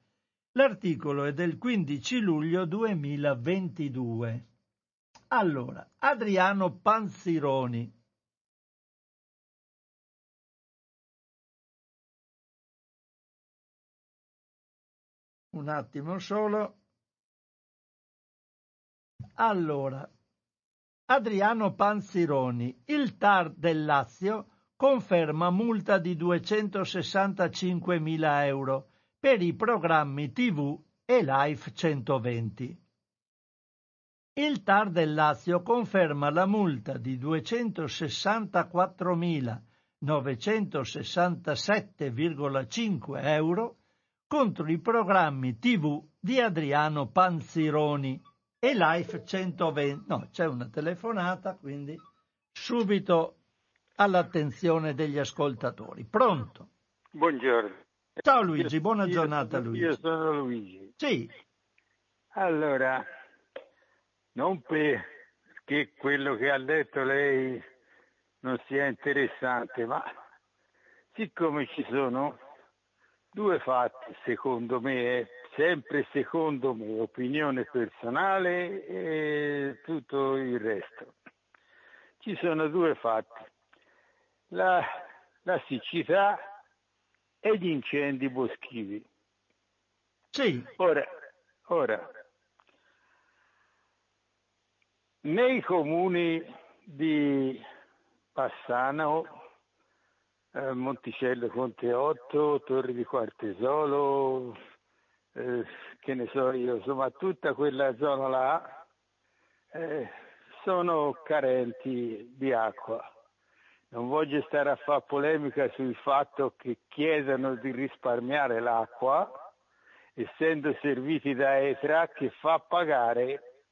L'articolo è del 15 luglio 2022. Allora, Adriano Panzironi, Un attimo solo. Allora, Adriano Panzironi, il TAR del Lazio conferma multa di 265.000 euro per i programmi TV e Life 120. Il TAR del Lazio conferma la multa di 264.967,5 euro contro i programmi TV di Adriano Panzironi e Life 120. No, c'è una telefonata, quindi subito all'attenzione degli ascoltatori. Pronto? Buongiorno. Ciao Luigi, buona io, giornata Luigi. Io sono Luigi. Sì. Allora, non perché quello che ha detto lei non sia interessante, ma siccome ci sono Due fatti, secondo me, sempre secondo me, opinione personale e tutto il resto. Ci sono due fatti, la, la siccità e gli incendi boschivi. Sì. Ora, ora, nei comuni di Passano, eh, Monticello Conte 8, Torri di Quartesolo, eh, che ne so io, insomma tutta quella zona là eh, sono carenti di acqua. Non voglio stare a fare polemica sul fatto che chiedono di risparmiare l'acqua, essendo serviti da ETRA che fa pagare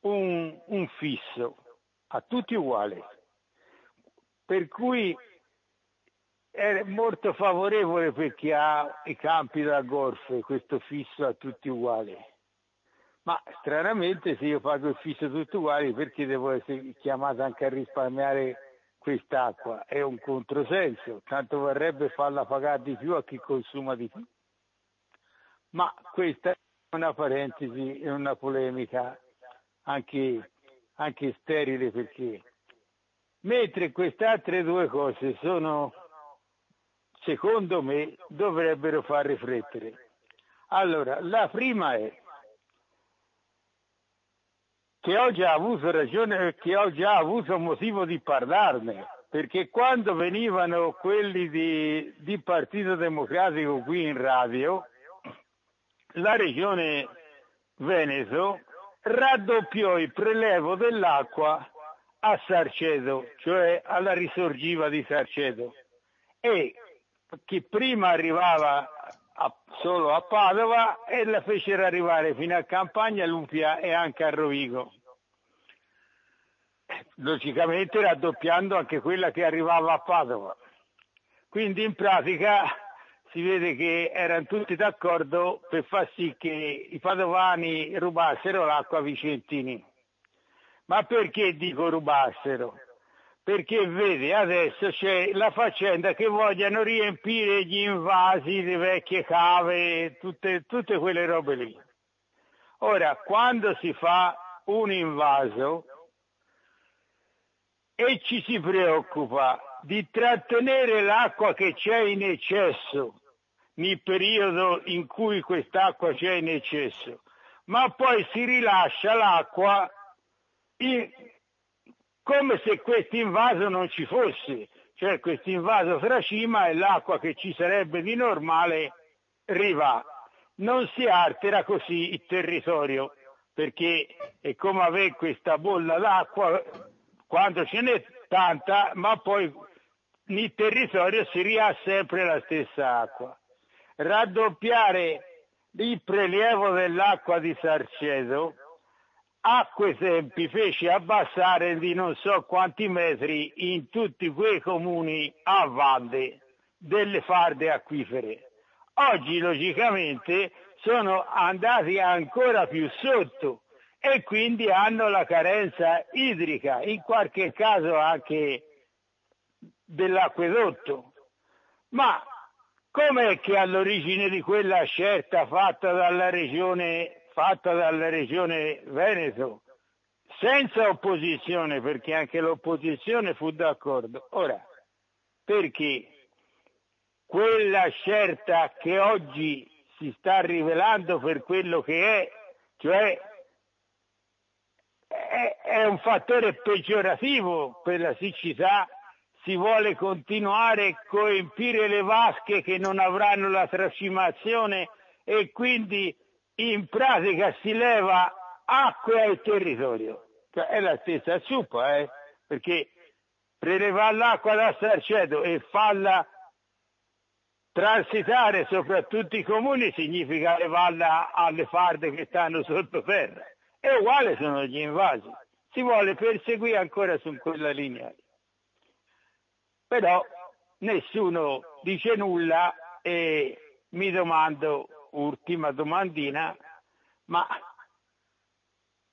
un, un fisso a tutti uguali. Per cui è molto favorevole per chi ha i campi da golf, questo fisso a tutti uguali. Ma stranamente se io pago il fisso tutti uguali perché devo essere chiamato anche a risparmiare quest'acqua? È un controsenso, tanto vorrebbe farla pagare di più a chi consuma di più. Ma questa è una parentesi, è una polemica anche, anche sterile perché mentre queste altre due cose sono, secondo me, dovrebbero far riflettere. Allora, la prima è che ho già avuto ragione, che ho già avuto motivo di parlarne, perché quando venivano quelli di, di Partito Democratico qui in radio, la regione Veneto raddoppiò il prelevo dell'acqua a Sarcedo, cioè alla risorgiva di Sarcedo, e che prima arrivava a, solo a Padova e la fecero arrivare fino a Campagna, Lupia e anche a Rovigo. Logicamente raddoppiando anche quella che arrivava a Padova. Quindi in pratica si vede che erano tutti d'accordo per far sì che i padovani rubassero l'acqua Vicentini. Ma perché dico rubassero? Perché vede adesso c'è la faccenda che vogliono riempire gli invasi, le vecchie cave, tutte, tutte quelle robe lì. Ora, quando si fa un invaso e ci si preoccupa di trattenere l'acqua che c'è in eccesso nel periodo in cui quest'acqua c'è in eccesso, ma poi si rilascia l'acqua in, come se questo invaso non ci fosse, cioè questo invaso fra cima e l'acqua che ci sarebbe di normale riva. Non si altera così il territorio, perché è come avere questa bolla d'acqua quando ce n'è tanta, ma poi nel territorio si ria sempre la stessa acqua. Raddoppiare il prelievo dell'acqua di Sarcedo acque esempi fece abbassare di non so quanti metri in tutti quei comuni a valle delle farde acquifere. Oggi logicamente sono andati ancora più sotto e quindi hanno la carenza idrica, in qualche caso anche dell'acquedotto. Ma com'è che all'origine di quella scelta fatta dalla regione fatta dalla regione Veneto senza opposizione perché anche l'opposizione fu d'accordo. Ora, perché quella scelta che oggi si sta rivelando per quello che è, cioè è, è un fattore peggiorativo per la siccità, si vuole continuare a coempire le vasche che non avranno la trascimazione e quindi in pratica si leva acqua al territorio. Cioè, è la stessa zuppa, eh? perché prelevare l'acqua da Sarcedo e farla transitare soprattutto i comuni significa levarla alle farde che stanno sottoterra. E uguale sono gli invasi. Si vuole perseguire ancora su quella linea. Però nessuno dice nulla e mi domando ultima domandina, ma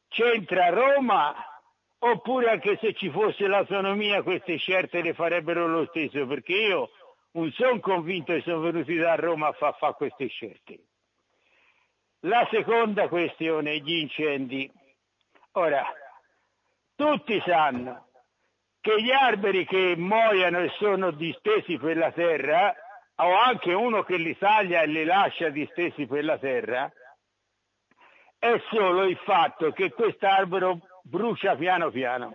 c'entra Roma oppure anche se ci fosse l'autonomia queste scelte le farebbero lo stesso? Perché io non sono convinto che sono venuti da Roma a fare fa queste scelte. La seconda questione, gli incendi. Ora, tutti sanno che gli alberi che muoiono e sono distesi per la terra o anche uno che li taglia e li lascia distesi per la terra, è solo il fatto che quest'albero brucia piano piano,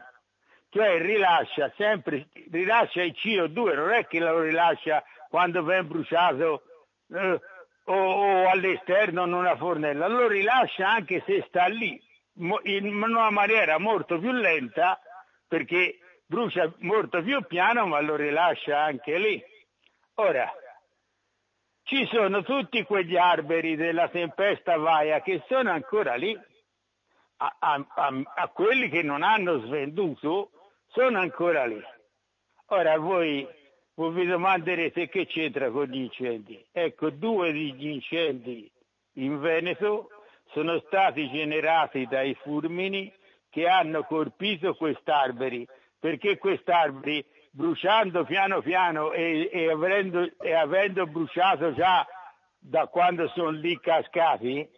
cioè rilascia sempre, rilascia il CO2, non è che lo rilascia quando viene bruciato eh, o, o, all'esterno in una fornella, lo rilascia anche se sta lì, in una maniera molto più lenta, perché brucia molto più piano, ma lo rilascia anche lì. Ora, ci sono tutti quegli alberi della tempesta Vaia che sono ancora lì, a, a, a, a quelli che non hanno svenduto sono ancora lì. Ora voi, voi vi domanderete che c'entra con gli incendi. Ecco, due degli incendi in Veneto sono stati generati dai fulmini che hanno colpito quest'alberi, perché quest'alberi bruciando piano piano e, e, avendo, e avendo bruciato già da quando sono lì cascati,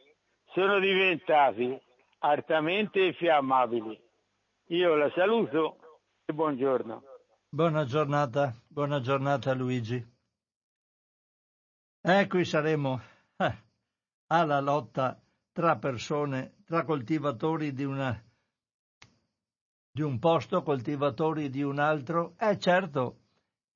sono diventati altamente infiammabili. Io la saluto e buongiorno. Buona giornata, buona giornata Luigi. E qui saremo eh, alla lotta tra persone, tra coltivatori di, una, di un posto, coltivatori di un altro. È certo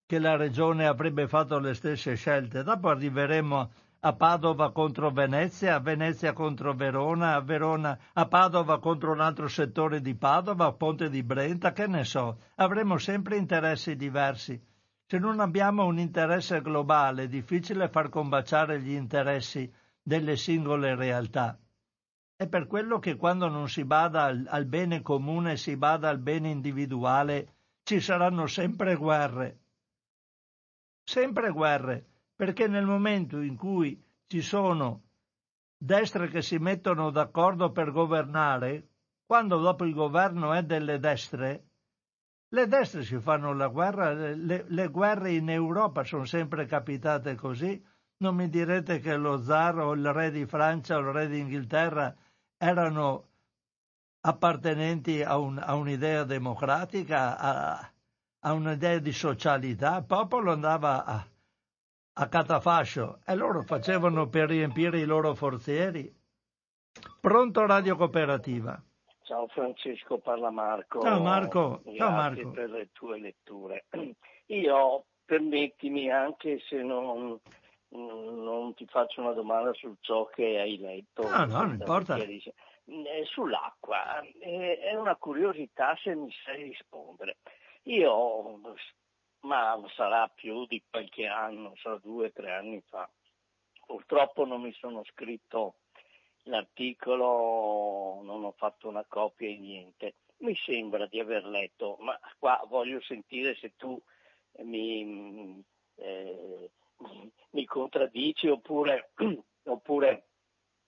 che la regione avrebbe fatto le stesse scelte. Dopo arriveremo a Padova contro Venezia, a Venezia contro Verona, a Verona, a Padova contro un altro settore di Padova, a Ponte di Brenta, che ne so, avremo sempre interessi diversi. Se non abbiamo un interesse globale è difficile far combaciare gli interessi delle singole realtà. È per quello che quando non si bada al, al bene comune, si bada al bene individuale, ci saranno sempre guerre. Sempre guerre perché nel momento in cui ci sono destre che si mettono d'accordo per governare, quando dopo il governo è delle destre, le destre si fanno la guerra, le, le guerre in Europa sono sempre capitate così. Non mi direte che lo zar o il re di Francia o il re d'Inghilterra erano appartenenti a, un, a un'idea democratica, a, a, un'idea di socialità. Il popolo andava a, a catafascio e loro facevano per riempire i loro forzieri. Pronto Radio Cooperativa. Ciao Francesco, parla Marco. Ciao Marco. Grazie Ciao Marco. per le tue letture. Io, permettimi, anche se non, non ti faccio una domanda su ciò che hai letto. No, no, non importa. Eh, sull'acqua, eh, è una curiosità se mi sai rispondere. Io ma sarà più di qualche anno, sarà due o tre anni fa. Purtroppo non mi sono scritto l'articolo, non ho fatto una copia e niente. Mi sembra di aver letto, ma qua voglio sentire se tu mi, eh, mi contraddici oppure, oppure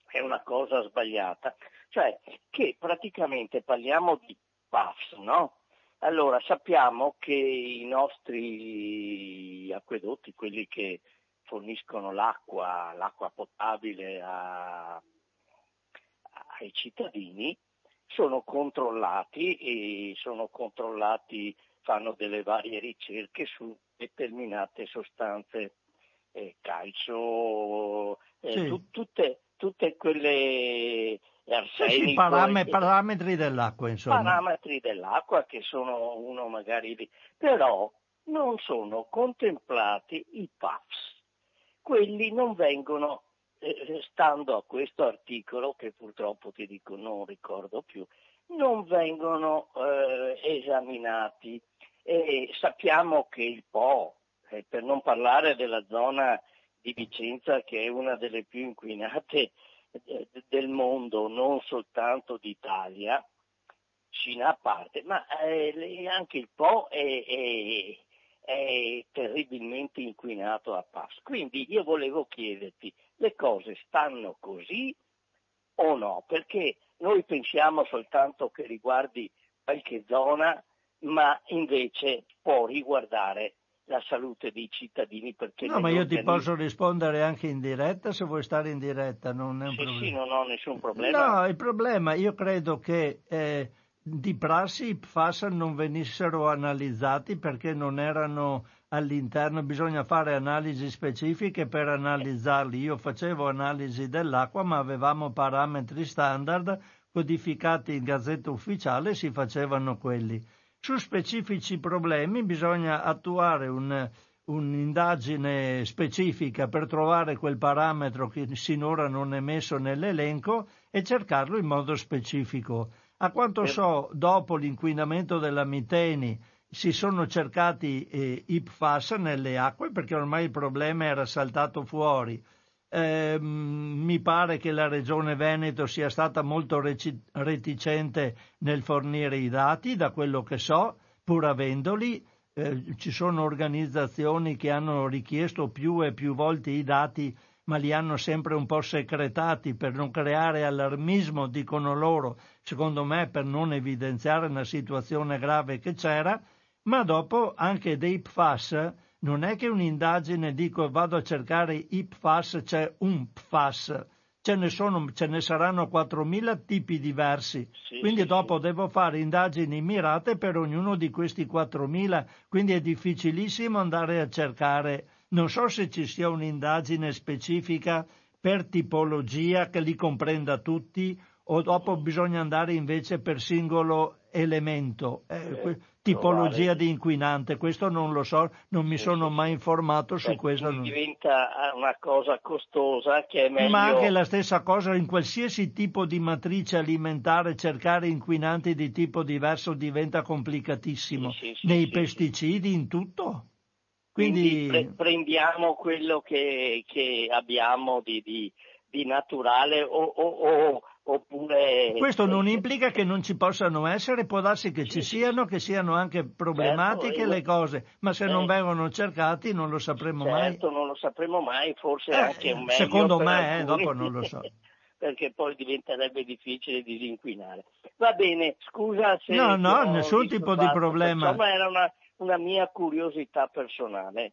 è una cosa sbagliata. Cioè che praticamente parliamo di PAFs, no? Allora, sappiamo che i nostri acquedotti, quelli che forniscono l'acqua, l'acqua potabile a, ai cittadini, sono controllati e sono controllati, fanno delle varie ricerche su determinate sostanze, eh, calcio, eh, sì. tu, tutte, tutte quelle sì, parametri, parametri dell'acqua, insomma. Parametri dell'acqua che sono uno magari lì, però non sono contemplati i PAFs. Quelli non vengono, eh, stando a questo articolo, che purtroppo ti dico non ricordo più, non vengono eh, esaminati. E sappiamo che il Po, eh, per non parlare della zona di Vicenza che è una delle più inquinate eh, del mondo, non soltanto d'Italia, Cina a parte, ma eh, anche il Po è, è, è, terribilmente inquinato a passo. Quindi io volevo chiederti, le cose stanno così o no? Perché noi pensiamo soltanto che riguardi qualche zona, ma invece può riguardare la salute dei cittadini perché no ma io ti posso rispondere anche in diretta se vuoi stare in diretta non è un sì, problema. sì non ho nessun problema. No il problema io credo che eh, di prassi i PFAS non venissero analizzati perché non erano all'interno bisogna fare analisi specifiche per analizzarli. Io facevo analisi dell'acqua ma avevamo parametri standard codificati in gazzetta ufficiale e si facevano quelli su specifici problemi bisogna attuare un, un'indagine specifica per trovare quel parametro che sinora non è messo nell'elenco e cercarlo in modo specifico. A quanto so, dopo l'inquinamento della Miteni si sono cercati eh, IPFAS nelle acque perché ormai il problema era saltato fuori eh, mi pare che la Regione Veneto sia stata molto reticente nel fornire i dati, da quello che so, pur avendoli. Eh, ci sono organizzazioni che hanno richiesto più e più volte i dati ma li hanno sempre un po' secretati per non creare allarmismo, dicono loro, secondo me per non evidenziare una situazione grave che c'era, ma dopo anche dei PFAS, non è che un'indagine dico vado a cercare i PFAS, c'è un PFAS, ce ne, sono, ce ne saranno 4.000 tipi diversi, sì, quindi sì, dopo sì. devo fare indagini mirate per ognuno di questi 4.000, quindi è difficilissimo andare a cercare, non so se ci sia un'indagine specifica per tipologia che li comprenda tutti o dopo bisogna andare invece per singolo elemento. Eh, eh tipologia di inquinante, questo non lo so, non mi sono mai informato su questo. Diventa una cosa costosa che è meglio... Ma anche la stessa cosa in qualsiasi tipo di matrice alimentare cercare inquinanti di tipo diverso diventa complicatissimo, sì, sì, nei sì, pesticidi, in tutto. Quindi, Quindi pre- prendiamo quello che, che abbiamo di, di, di naturale o, o, o Oppure... Questo non implica che non ci possano essere, può darsi che ci siano, che siano anche problematiche certo, le cose, ma se eh, non vengono cercati non lo sapremo certo, mai. Certo, non lo sapremo mai, forse eh, anche un meglio. Secondo me, eh, dopo non lo so. perché poi diventerebbe difficile disinquinare. Va bene, scusa se... No, no, nessun tipo di problema. Insomma, era una, una mia curiosità personale.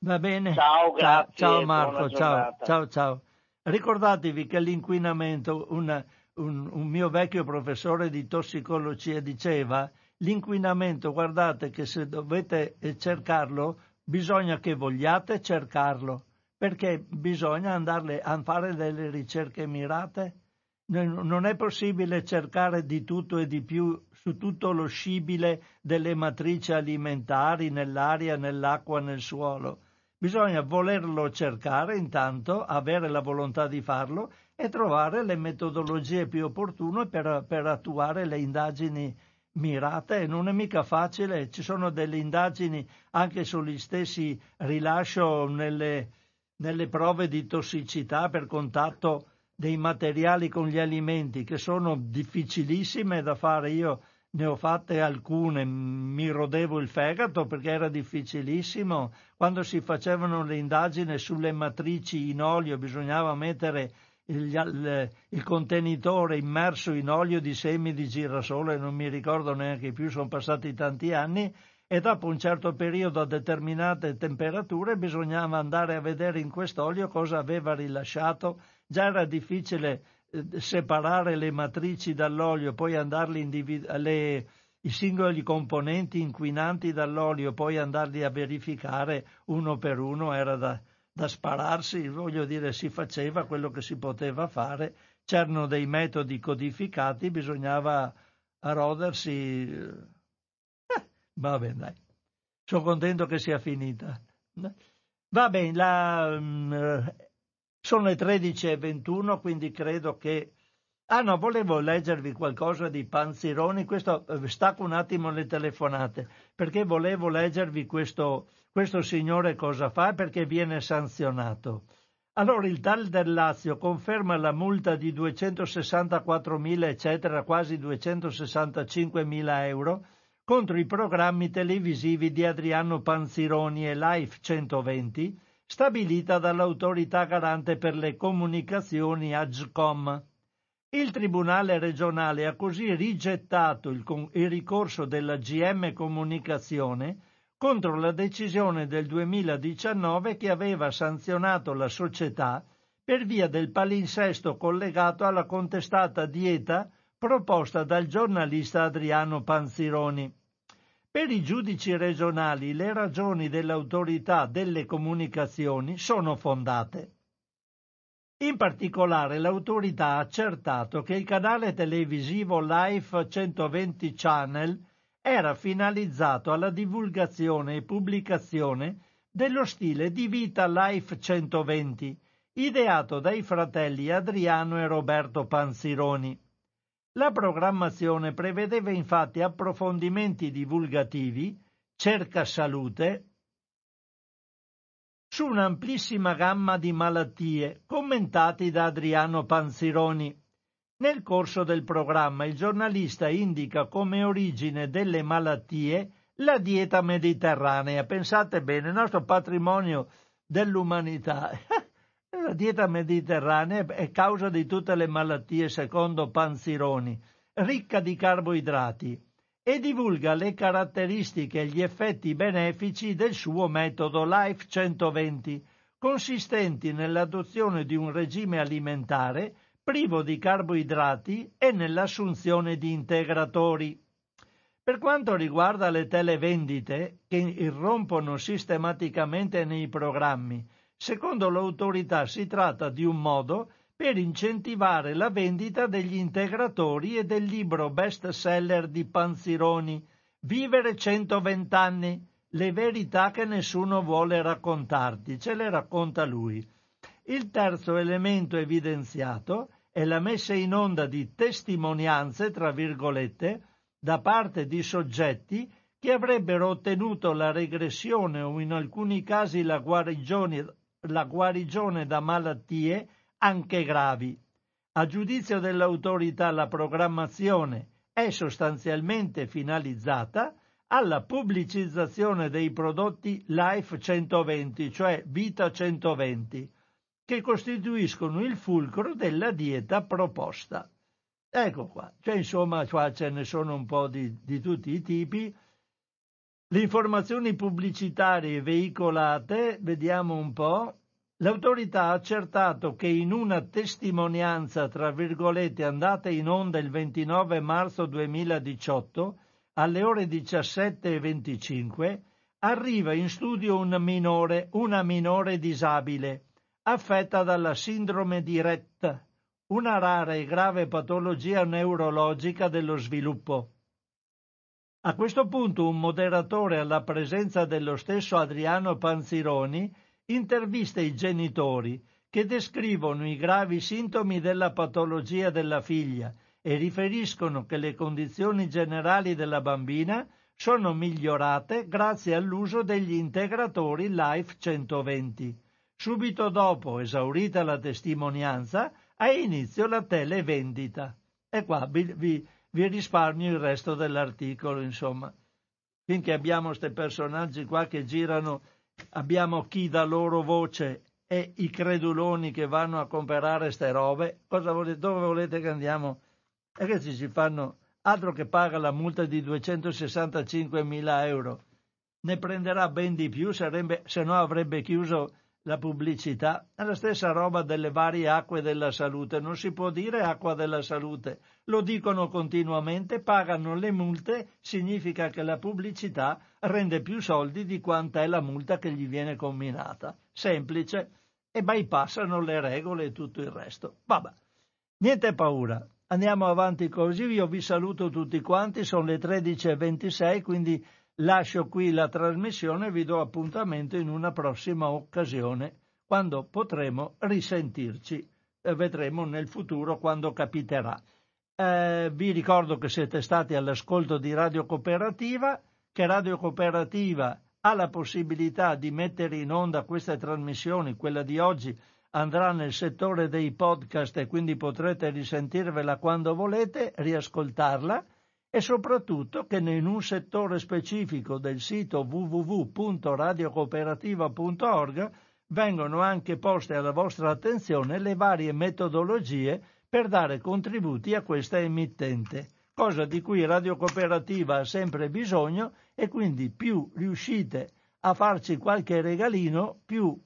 Va bene. Ciao, grazie. Ciao Marco, ciao, ciao, ciao. Ricordatevi che l'inquinamento, una, un, un mio vecchio professore di tossicologia diceva, l'inquinamento, guardate che se dovete cercarlo, bisogna che vogliate cercarlo, perché bisogna andare a fare delle ricerche mirate. Non è possibile cercare di tutto e di più su tutto lo scibile delle matrici alimentari nell'aria, nell'acqua, nel suolo. Bisogna volerlo cercare intanto, avere la volontà di farlo e trovare le metodologie più opportune per, per attuare le indagini mirate. Non è mica facile, ci sono delle indagini anche sugli stessi rilascio nelle, nelle prove di tossicità per contatto dei materiali con gli alimenti che sono difficilissime da fare. Io ne ho fatte alcune, mi rodevo il fegato perché era difficilissimo. Quando si facevano le indagini sulle matrici in olio bisognava mettere il, il, contenitore immerso in olio di semi di girasole, non mi ricordo neanche più, sono passati tanti anni, e dopo un certo periodo a determinate temperature bisognava andare a vedere in quest'olio cosa aveva rilasciato. Già era difficile separare le matrici dall'olio, poi andarli individu- le, i singoli componenti inquinanti dall'olio, poi andarli a verificare uno per uno, era da, da spararsi, voglio dire, si faceva quello che si poteva fare, c'erano dei metodi codificati, bisognava rodersi. Eh, va bene, dai. Sono contento che sia finita. Va bene, la, mm, sono le 13.21, quindi credo che... Ah no, volevo leggervi qualcosa di Panzironi, questo eh, stacco un attimo le telefonate, perché volevo leggervi questo, questo signore cosa fa perché viene sanzionato. Allora il TAL del Lazio conferma la multa di 264.000 eccetera, quasi 265.000 euro contro i programmi televisivi di Adriano Panzironi e Life 120 stabilita dall'autorità garante per le comunicazioni AGCOM. Il Tribunale regionale ha così rigettato il, il ricorso della GM Comunicazione contro la decisione del 2019 che aveva sanzionato la società per via del palinsesto collegato alla contestata dieta proposta dal giornalista Adriano Panzironi. Per i giudici regionali le ragioni dell'autorità delle comunicazioni sono fondate. In particolare l'autorità ha accertato che il canale televisivo Life 120 Channel era finalizzato alla divulgazione e pubblicazione dello stile di vita Life 120, ideato dai fratelli Adriano e Roberto Panzironi. La programmazione prevedeva infatti approfondimenti divulgativi, cerca salute, su un'amplissima gamma di malattie commentati da Adriano Panzironi. Nel corso del programma il giornalista indica come origine delle malattie la dieta mediterranea. Pensate bene, il nostro patrimonio dell'umanità La dieta mediterranea è causa di tutte le malattie, secondo Panzironi, ricca di carboidrati e divulga le caratteristiche e gli effetti benefici del suo metodo Life 120, consistenti nell'adozione di un regime alimentare privo di carboidrati e nell'assunzione di integratori. Per quanto riguarda le televendite, che irrompono sistematicamente nei programmi, secondo l'autorità si tratta di un modo per incentivare la vendita degli integratori e del libro best seller di Panzironi, Vivere 120 anni, le verità che nessuno vuole raccontarti, ce le racconta lui. Il terzo elemento evidenziato è la messa in onda di testimonianze, tra virgolette, da parte di soggetti che avrebbero ottenuto la regressione o in alcuni casi la guarigione, la guarigione da malattie anche gravi. A giudizio dell'autorità la programmazione è sostanzialmente finalizzata alla pubblicizzazione dei prodotti Life 120, cioè Vita 120, che costituiscono il fulcro della dieta proposta. Ecco qua, cioè insomma qua ce ne sono un po' di, di tutti i tipi. Le informazioni pubblicitarie veicolate, vediamo un po', L'autorità ha accertato che in una testimonianza, tra virgolette, andata in onda il 29 marzo 2018, alle ore 17.25, arriva in studio un minore, una minore disabile, affetta dalla sindrome di Rett, una rara e grave patologia neurologica dello sviluppo. A questo punto un moderatore alla presenza dello stesso Adriano Panzironi intervista i genitori che descrivono i gravi sintomi della patologia della figlia e riferiscono che le condizioni generali della bambina sono migliorate grazie all'uso degli integratori Life 120. Subito dopo, esaurita la testimonianza, ha inizio la televendita. E qua vi, vi, risparmio il resto dell'articolo, insomma. Finché abbiamo questi personaggi qua che girano abbiamo chi dà loro voce e i creduloni che vanno a comprare ste robe, volete, dove volete che andiamo? E che ci si fanno altro che paga la multa di 265 mila euro. Ne prenderà ben di più, sarebbe, se no avrebbe chiuso la pubblicità. È la stessa roba delle varie acque della salute. Non si può dire acqua della salute. Lo dicono continuamente, pagano le multe, significa che la pubblicità rende più soldi di quanta è la multa che gli viene combinata. Semplice. E bypassano le regole e tutto il resto. Vabbè. Niente paura. Andiamo avanti così. Io vi saluto tutti quanti. Sono le 13.26, quindi lascio qui la trasmissione e vi do appuntamento in una prossima occasione, quando potremo risentirci. E vedremo nel futuro quando capiterà. Eh, vi ricordo che siete stati all'ascolto di Radio Cooperativa che Radio Cooperativa ha la possibilità di mettere in onda queste trasmissioni, quella di oggi andrà nel settore dei podcast e quindi potrete risentirvela quando volete, riascoltarla e soprattutto che in un settore specifico del sito www.radiocooperativa.org vengono anche poste alla vostra attenzione le varie metodologie per dare contributi a questa emittente cosa di cui Radio Cooperativa ha sempre bisogno e quindi più riuscite a farci qualche regalino, più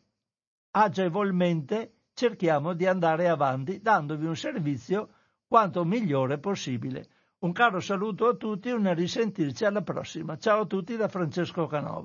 agevolmente cerchiamo di andare avanti dandovi un servizio quanto migliore possibile. Un caro saluto a tutti e un risentirci alla prossima. Ciao a tutti da Francesco Canova.